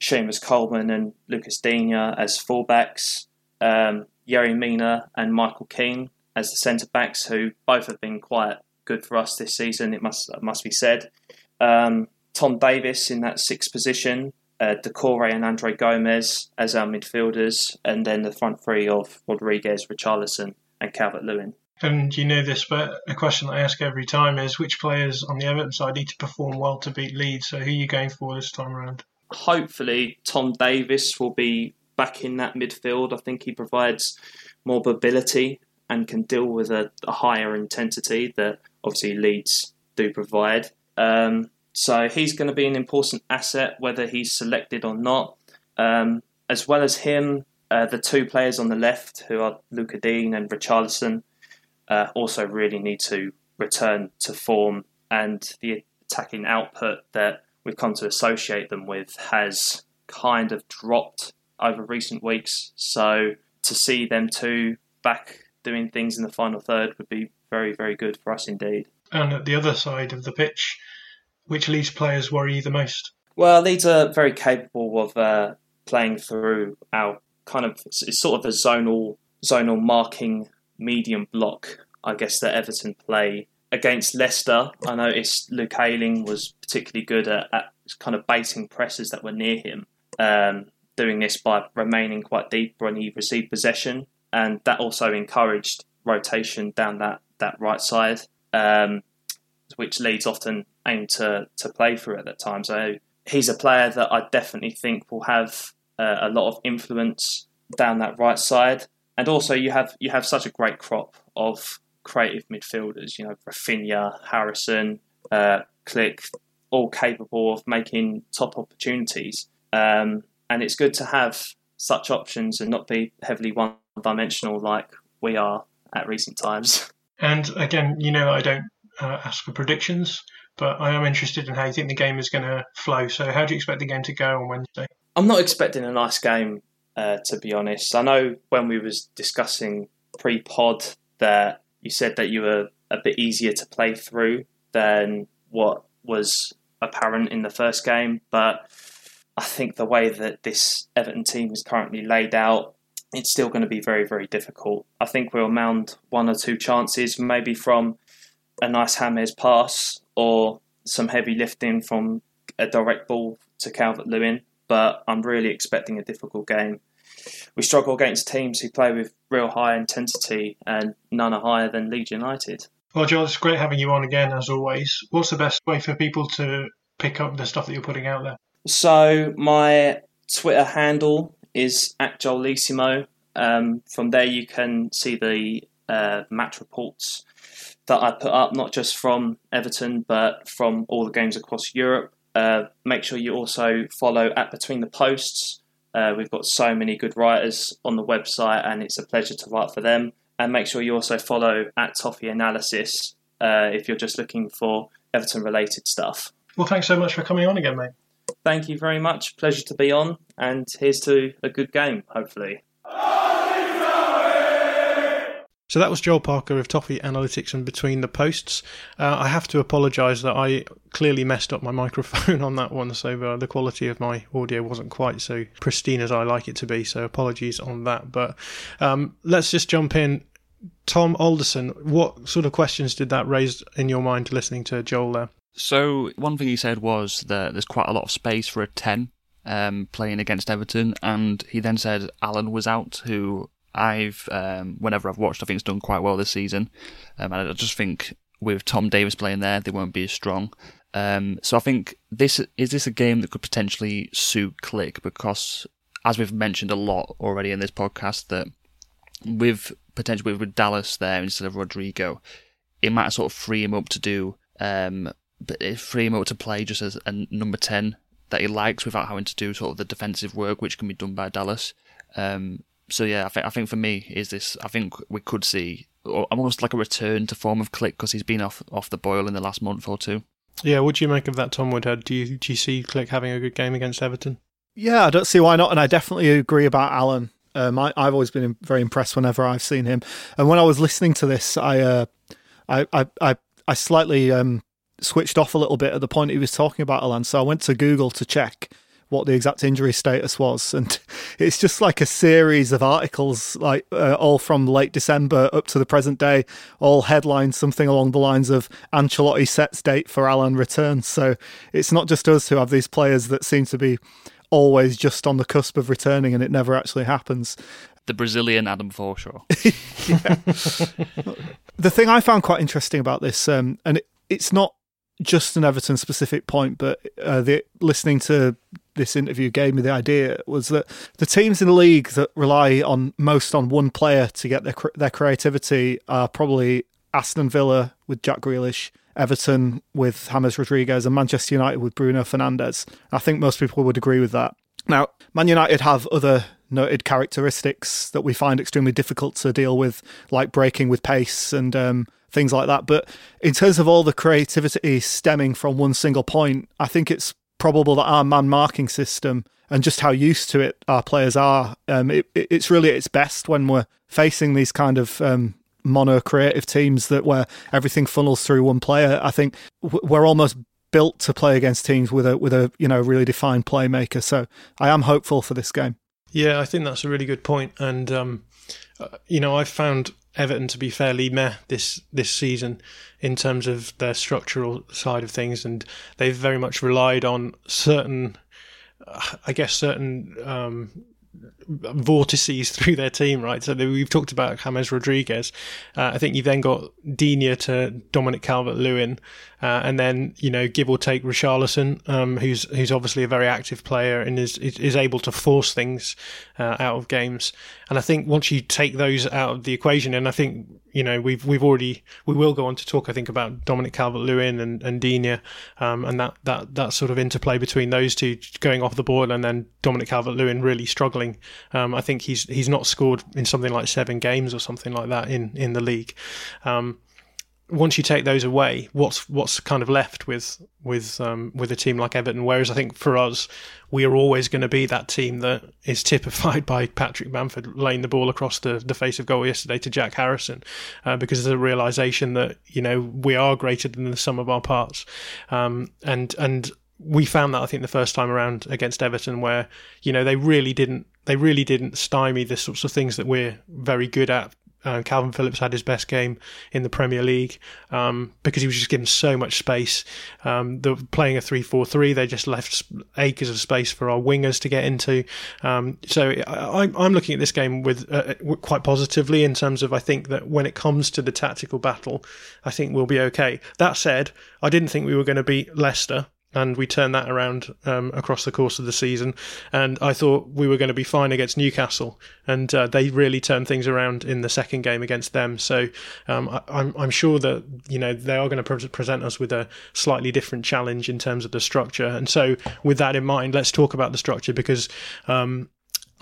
Seamus Coleman and Lucas Digne as fullbacks, um, Yerry Mina and Michael Keane as the centre backs, who both have been quite good for us this season. It must must be said. Um, Tom Davies in that sixth position, uh, Doucouré and Andre Gomes as our midfielders, and then the front three of Rodriguez, Richarlison, and Calvert Lewin. And you know this, but a question I ask every time is which players on the Everton side need to perform well to beat Leeds? So who are you going for this time around? Hopefully, Tom Davies will be back in that midfield. I think he provides more mobility and can deal with a, a higher intensity that obviously Leeds do provide. Um, so he's going to be an important asset, whether he's selected or not. Um, as well as him, uh, the two players on the left, who are Luca Digne and Richarlison, uh, also really need to return to form, and the attacking output that we've come to associate them with has kind of dropped over recent weeks. So to see them two back doing things in the final third would be very, very good for us indeed. And at the other side of the pitch, which Leeds players worry you the most? Well, Leeds are very capable of uh, playing through our kind of it's sort of a zonal zonal marking medium block. I guess that Everton play against Leicester. I noticed Luke Ayling was particularly good at, at kind of baiting presses that were near him. Um, doing this by remaining quite deep when he received possession, and that also encouraged rotation down that that right side, um, which Leeds often aim to to play through at that time. So he's a player that I definitely think will have uh, a lot of influence down that right side, and also you have you have such a great crop of creative midfielders. You know, Raphinha, Harrison, uh, Klich, all capable of making top opportunities. Um, and it's good to have such options and not be heavily one dimensional like we are at recent times. And again, you know, I don't uh, ask for predictions, but I am interested in how you think the game is going to flow. So, how do you expect the game to go on Wednesday? I'm not expecting a nice game, uh, to be honest. I know when we was discussing pre-pod that you said that you were a bit easier to play through than what was apparent in the first game, but I think the way that this Everton team is currently laid out, it's still going to be very, very difficult. I think we'll mound one or two chances, maybe from a nice James pass or some heavy lifting from a direct ball to Calvert Lewin, but I'm really expecting a difficult game. We struggle against teams who play with real high intensity, and none are higher than Leeds United. Well, Joel, it's great having you on again, as always. What's the best way for people to pick up the stuff that you're putting out there? So my Twitter handle is at Joelissimo. Um, from there, you can see the uh, match reports that I put up, not just from Everton, but from all the games across Europe. Uh, make sure you also follow at Between the Posts. Uh, we've got so many good writers on the website, and it's a pleasure to write for them. And make sure you also follow at Toffee Analysis uh, if you're just looking for Everton related stuff. Well, thanks so much for coming on again, mate. Thank you very much. Pleasure to be on, and here's to a good game, hopefully. So that was Joel Parker of Toffee Analytics and Between the Posts. Uh, I have to apologise that I clearly messed up my microphone on that one, so uh, the quality of my audio wasn't quite so pristine as I like it to be. So apologies on that. But um, let's just jump in. Tom Alderson, what sort of questions did that raise in your mind listening to Joel there? So one thing he said was that there's quite a lot of space for a ten um, playing against Everton, and he then said Allan was out, who I've um, whenever I've watched, I think it's done quite well this season, um, and I just think with Tom Davies playing there, they won't be as strong. Um, so I think this is this a game that could potentially suit Klich because, as we've mentioned a lot already in this podcast, that with potentially with Dallas there instead of Rodrigo, it might sort of free him up to do, um, free him up to play just as a number ten that he likes without having to do sort of the defensive work which can be done by Dallas. Um, so yeah, I think I think for me is this. I think we could see almost like a return to form of Klich because he's been off off the boil in the last month or two. Yeah, what do you make of that, Tom Woodhead? Do you do you see Klich having a good game against Everton? Yeah, I don't see why not, and I definitely agree about Allan. Um, I, have always been very impressed whenever I've seen him, and when I was listening to this, I uh, I, I, I I slightly um, switched off a little bit at the point he was talking about Allan. so I went to Google to check what the exact injury status was, and it's just like a series of articles, like uh, all from late December up to the present day, all headlines something along the lines of Ancelotti sets date for Allan return. So it's not just us who have these players that seem to be always just on the cusp of returning, and it never actually happens. The Brazilian Adam Forshaw. the thing I found quite interesting about this, um, and it, it's not just an Everton specific point, but uh, the, listening to this interview gave me the idea was that the teams in the league that rely on most on one player to get their their creativity are probably Aston Villa with Jack Grealish, Everton with James Rodriguez, and Manchester United with Bruno Fernandes. I think most people would agree with that. Now, Man United have other noted characteristics that we find extremely difficult to deal with, like breaking with pace and um, things like that. But in terms of all the creativity stemming from one single point, I think it's probable that our man marking system and just how used to it our players are, um, it, it's really at its best when we're facing these kind of um, mono creative teams that where everything funnels through one player. I think we're almost built to play against teams with a with a you know really defined playmaker. So I am hopeful for this game. Yeah, I think that's a really good point, and um, uh, you know I've found Everton to be fairly meh this this season in terms of their structural side of things, and they've very much relied on certain, I guess, certain um, vortices through their team, right? So we've talked about James Rodriguez. Uh, I think you've then got Digne to Dominic Calvert-Lewin, uh, and then you know give or take Richarlison, um, who's who's obviously a very active player and is is able to force things uh, out of games. And I think once you take those out of the equation, and I think you know we've we've already we will go on to talk I think about Dominic Calvert-Lewin and and Digne, um, and that that that sort of interplay between those two going off the board, and then Dominic Calvert-Lewin really struggling. Um, I think he's he's not scored in something like seven games or something like that in in the league. Um, once you take those away, what's what's kind of left with with um, with a team like Everton? Whereas I think for us, we are always going to be that team that is typified by Patrick Bamford laying the ball across the, the face of goal yesterday to Jack Harrison, uh, because there's a realization that you know we are greater than the sum of our parts, um, and and we found that I think the first time around against Everton, where you know they really didn't they really didn't stymie the sorts of things that we're very good at uh, Kalvin Phillips had his best game in the Premier League um, because he was just given so much space. Um, the, playing a 3 4 3, they just left acres of space for our wingers to get into. Um, so I, am looking at this game with uh, quite positively in terms of I think that when it comes to the tactical battle, I think we'll be okay. That said, I didn't think we were going to beat Leicester and we turned that around um, across the course of the season. And I thought we were going to be fine against Newcastle, and uh, they really turned things around in the second game against them. So um, I, am I'm, I'm sure that you know they are going to pre- present us with a slightly different challenge in terms of the structure. And so with that in mind, let's talk about the structure because um,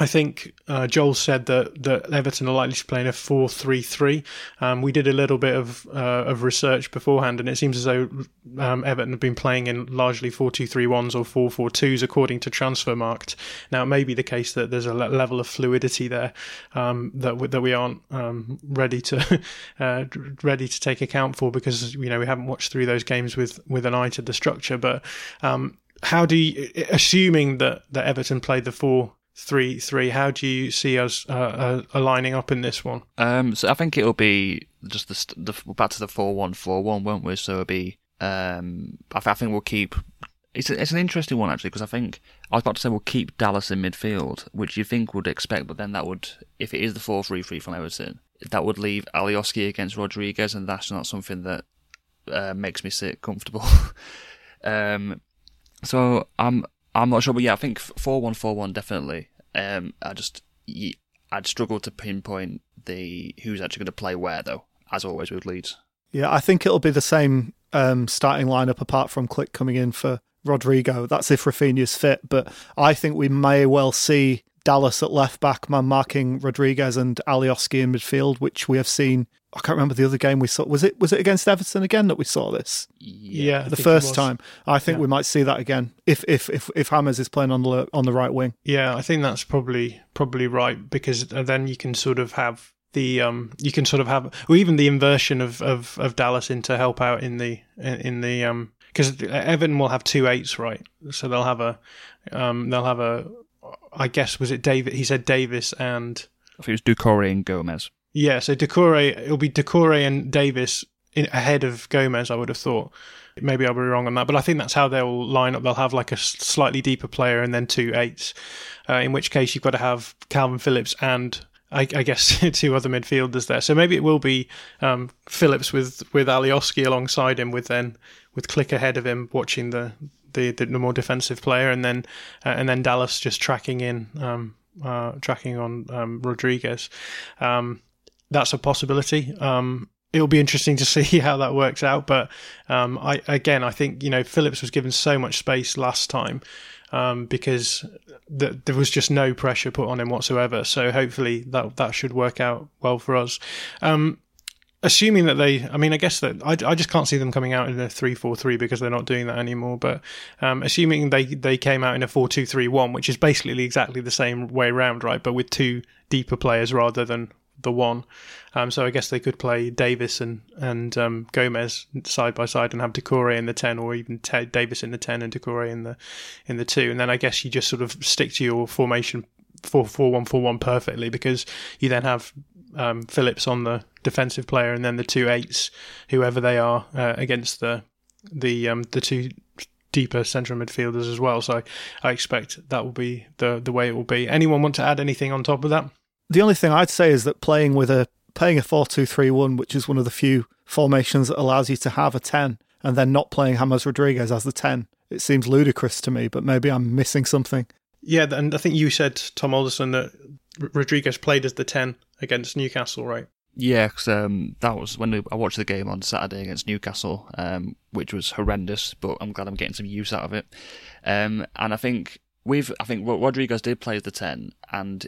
I think uh, Joel said that, that Everton are likely to play in a 4 3 3. Um, we did a little bit of uh, of research beforehand, and it seems as though um, Everton have been playing in largely 4 2 3 1s or 4 4 2s, according to Transfermarkt. Now, it may be the case that there's a level of fluidity there um, that, w- that we aren't um, ready to uh, ready to take account for because you know we haven't watched through those games with, with an eye to the structure. But um, how do you, assuming that, that Everton played the 4 three three. How do you see us uh, uh, lining up in this one? Um, so I think it'll be just the, the back to the four one four one, won't we? So it'll be. Um, I, I think we'll keep. It's a, it's an interesting one actually because I think I was about to say we'll keep Dallas in midfield, which you think would expect, but then that would if it is the four three three from Everton, that would leave Alioski against Rodriguez, and that's not something that uh, makes me sit comfortable. Um, so I'm I'm not sure, but yeah, I think four one four one definitely. Um, I just I'd struggle to pinpoint the who's actually going to play where though, as always with Leeds. Yeah, I think it'll be the same um, starting lineup apart from Klich coming in for Rodrigo. That's if Raphinha's fit, but I think we may well see Dallas at left back, man marking Rodriguez and Alioski in midfield, which we have seen. I can't remember the other game we saw. Was it was it against Everton again that we saw this? Yeah, the first time. I think yeah. we might see that again if if if if James is playing on the on the right wing. Yeah, I think that's probably probably right because then you can sort of have the um you can sort of have or even the inversion of of, of Dallas in to help out in the in the um because Everton will have two eights right so they'll have a um they'll have a I guess was it David he said Davies and I think it was Doucouré and Gomes. Yeah so Doucouré it'll be Doucouré and Davies in, ahead of Gomes I would have thought. Maybe I'll be wrong on that but I think that's how they'll line up. They'll have like a slightly deeper player and then two eights uh, in which case you've got to have Kalvin Phillips and I, I, guess two other midfielders there. So maybe it will be um, Phillips with with Alioski alongside him, with then with Klich ahead of him, watching the the, the more defensive player, and then uh, and then Dallas just tracking in, um, uh, tracking on um, Rodriguez. Um, that's a possibility. Um, it'll be interesting to see how that works out. But um, I again, I think you know Phillips was given so much space last time um, because th- there was just no pressure put on him whatsoever. So hopefully that that should work out well for us. Um, assuming that they, I mean, I guess that I, I just can't see them coming out in a three-four-three because they're not doing that anymore. But um, assuming they they came out in a four-two-three-one, which is basically exactly the same way around, right? But with two deeper players rather than the one. Um, so I guess they could play Davies and and um, Gomes side by side and have Doucouré in the ten, or even T- Davies in the ten and Doucouré in the in the two. And then I guess you just sort of stick to your formation four four one four one perfectly because you then have um, Phillips on the defensive player and then the two eights, whoever they are, uh, against the the um, the two deeper central midfielders as well. So I, expect that will be the the way it will be. Anyone want to add anything on top of that? The only thing I'd say is that playing with a playing a four two three one, which is one of the few formations that allows you to have a ten, and then not playing James Rodriguez as the ten, it seems ludicrous to me. But maybe I'm missing something. Yeah, and I think you said Tom Alderson that Rodriguez played as the ten against Newcastle, right? Yeah, because um, that was when I watched the game on Saturday against Newcastle, um, which was horrendous. But I'm glad I'm getting some use out of it. Um, and I think with I think Rodriguez did play as the ten, and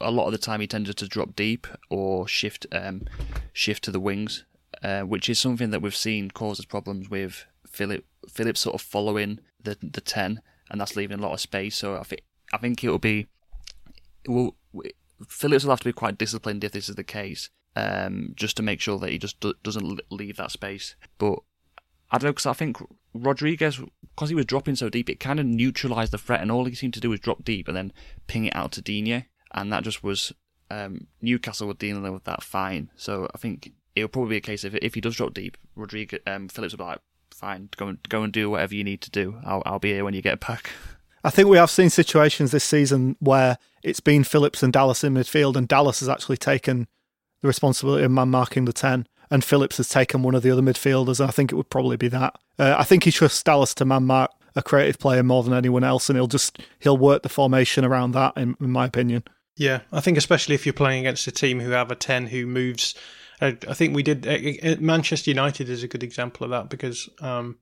a lot of the time he tended to drop deep or shift um, shift to the wings, uh, which is something that we've seen causes problems with Philip Philip sort of following the the ten, and that's leaving a lot of space. So I think I think it will be will Phillips will have to be quite disciplined if this is the case, um, just to make sure that he just do, doesn't leave that space. But I don't know because I think Rodriguez, because he was dropping so deep, it kind of neutralised the threat, and all he seemed to do was drop deep and then ping it out to Digne and that just was um, Newcastle were dealing with that fine. So I think it'll probably be a case of if he does drop deep, Rodriguez um, Phillips will be like, fine, go and go and do whatever you need to do. I'll I'll be here when you get back. I think we have seen situations this season where it's been Phillips and Dallas in midfield, and Dallas has actually taken the responsibility of man marking the ten, and Phillips has taken one of the other midfielders. And I think it would probably be that. Uh, I think he trusts Dallas to man mark a creative player more than anyone else, and he'll just he'll work the formation around that. In, in my opinion. Yeah, I think especially if you're playing against a team who have a 10 who moves. I think we did. Uh, uh, Manchester United is a good example of that because um,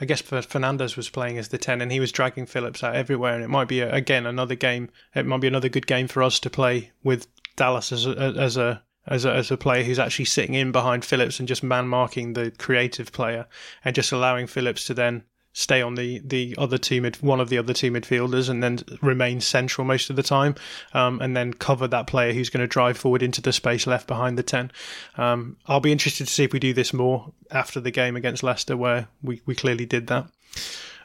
I guess Fernandes was playing as the 10 and he was dragging Phillips out everywhere. And it might be, a, again, another game. It might be another good game for us to play with Dallas as a, as a as a, as a player who's actually sitting in behind Phillips and just man marking the creative player and just allowing Phillips to then stay on the the other two mid one of the other two midfielders and then remain central most of the time um, and then cover that player who's going to drive forward into the space left behind the 10 um, I'll be interested to see if we do this more after the game against Leicester where we, we clearly did that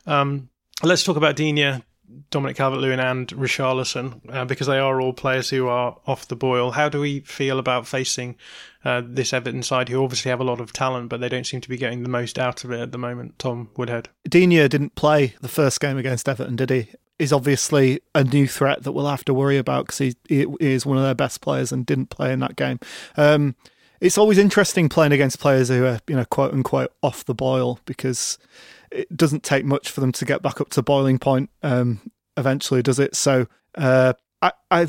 um, let's talk about Digne Dominic Calvert-Lewin and Richarlison uh, because they are all players who are off the boil. How do we feel about facing uh, this Everton side, who obviously have a lot of talent, but they don't seem to be getting the most out of it at the moment? Tom Woodhead. Digne didn't play the first game against Everton, did he? Is obviously a new threat that we'll have to worry about because he, he, is one of their best players and didn't play in that game. Um, it's always interesting playing against players who are, you know, quote unquote off the boil because it doesn't take much for them to get back up to boiling point um, eventually, does it? So, uh, I, I,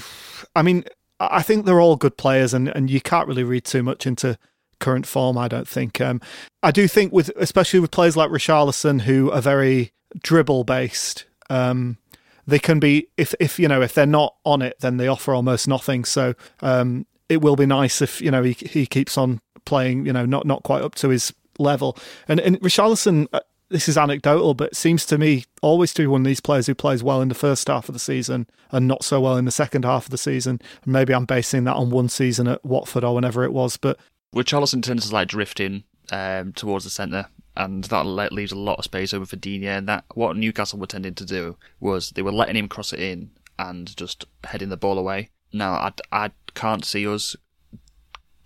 I mean, I think they're all good players, and, and you can't really read too much into current form. I don't think. Um, I do think with especially with players like Richarlison who are very dribble based. Um, they can be if if you know if they're not on it, then they offer almost nothing. So um, it will be nice if you know he he keeps on playing. You know, not not quite up to his level. And and Richarlison, uh, this is anecdotal, but it seems to me always to be one of these players who plays well in the first half of the season and not so well in the second half of the season. Maybe I'm basing that on one season at Watford or whenever it was, but. Richarlison tends to like drifting um, towards the centre, and that leaves a lot of space over for Digne. And that what Newcastle were tending to do was they were letting him cross it in and just heading the ball away. Now I, I can't see us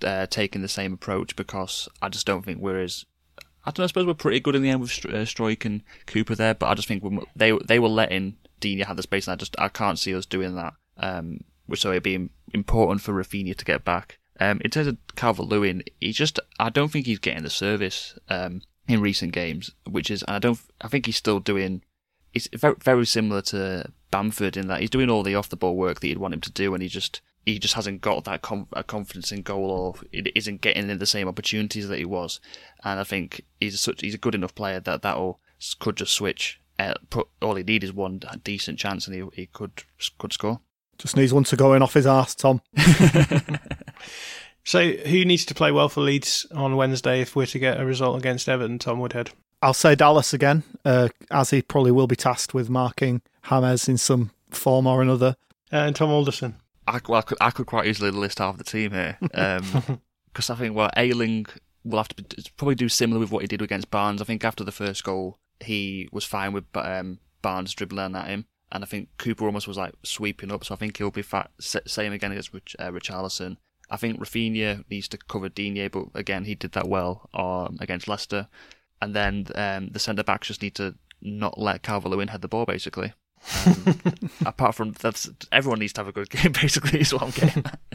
uh, taking the same approach because I just don't think we're as I don't know. I suppose we're pretty good in the end with uh, Struijk and Cooper there, but I just think they they were letting Digne have the space, and I just I can't see us doing that. Um, so it'd be important for Raphinha to get back. Um, in terms of Calvert Lewin, he just I don't think he's getting the service um, in recent games, which is I don't I think he's still doing. It's very very similar to Bamford in that he's doing all the off the ball work that you'd want him to do, and he just he just hasn't got that com- confidence in goal, or it isn't getting in the same opportunities that he was. And I think he's such he's a good enough player that that could just switch. Uh, put, all he needs is one decent chance, and he he could could score. Just needs one to go in off his arse, Tom. so, who needs to play well for Leeds on Wednesday if we're to get a result against Everton, Tom Woodhead? I'll say Dallas again, uh, as he probably will be tasked with marking James in some form or another. Uh, and Tom Alderson. I, well, I, could, I could quite easily list half the team here. Because um, I think, well, Ayling will have to be, probably do similar with what he did against Barnes. I think after the first goal, he was fine with um, Barnes dribbling at him. And I think Cooper almost was like sweeping up, so I think he'll be fat, same again against Rich, uh, Richarlison. I think Raphinha needs to cover Digne, but again, he did that well um, against Leicester. And then um, the centre backs just need to not let Calvert Lewin head the ball, basically. Um, apart from that's everyone needs to have a good game. Basically, is what I'm getting. At.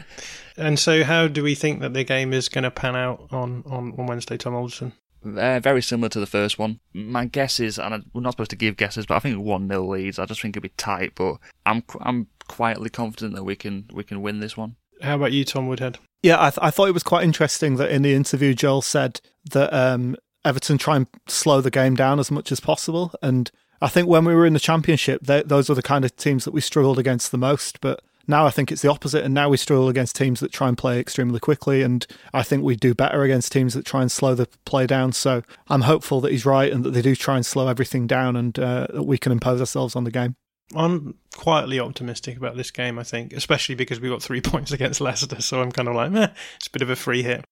And so, how do we think that the game is going to pan out on on, on Wednesday, Tom Alderson? Uh, very similar to the first one. My guess is, and I, we're not supposed to give guesses, but I think one 0 Leeds. I just think it'll be tight, but I'm I'm quietly confident that we can we can win this one. How about you, Tom Woodhead? Yeah, I, th- I thought it was quite interesting that in the interview Joel said that um, Everton try and slow the game down as much as possible, and I think when we were in the championship, they, those were the kind of teams that we struggled against the most. But now I think it's the opposite, and now we struggle against teams that try and play extremely quickly. And I think we do better against teams that try and slow the play down. So I'm hopeful that he's right and that they do try and slow everything down, and uh, that we can impose ourselves on the game. I'm quietly optimistic about this game, I think, especially because we got three points against Leicester. So I'm kind of like, it's a bit of a free hit.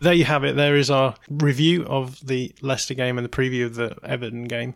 There you have it. There is our review of the Leicester game and the preview of the Everton game.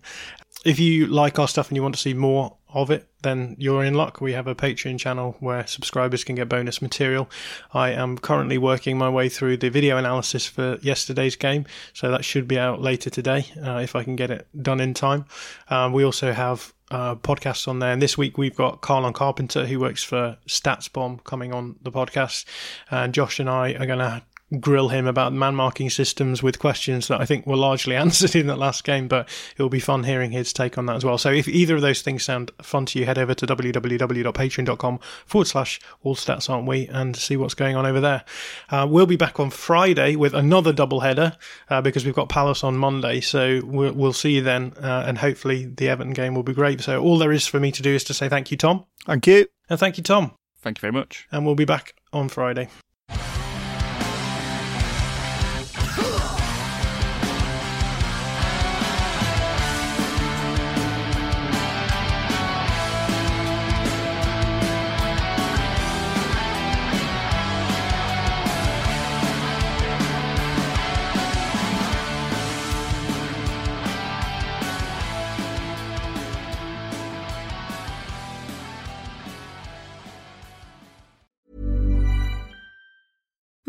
If you like our stuff and you want to see more of it, then you're in luck. We have a Patreon channel where subscribers can get bonus material. I am currently working my way through the video analysis for yesterday's game, so that should be out later today uh, if I can get it done in time. Um, we also have uh, podcasts on there. And this week we've got Carlon Carpenter, who works for StatsBomb, coming on the podcast. And Josh and I are going to grill him about man marking systems with questions that I think were largely answered in that last game, but it'll be fun hearing his take on that as well. So if either of those things sound fun to you, head over to www.patreon.com forward slash all stats aren't we and see what's going on over there. Uh, we'll be back on Friday with another double header uh, because we've got Palace on Monday. So we'll, we'll see you then uh, and hopefully the Everton game will be great. So all there is for me to do is to say thank you, Tom. Thank you. And thank you, Tom. Thank you very much. And we'll be back on Friday.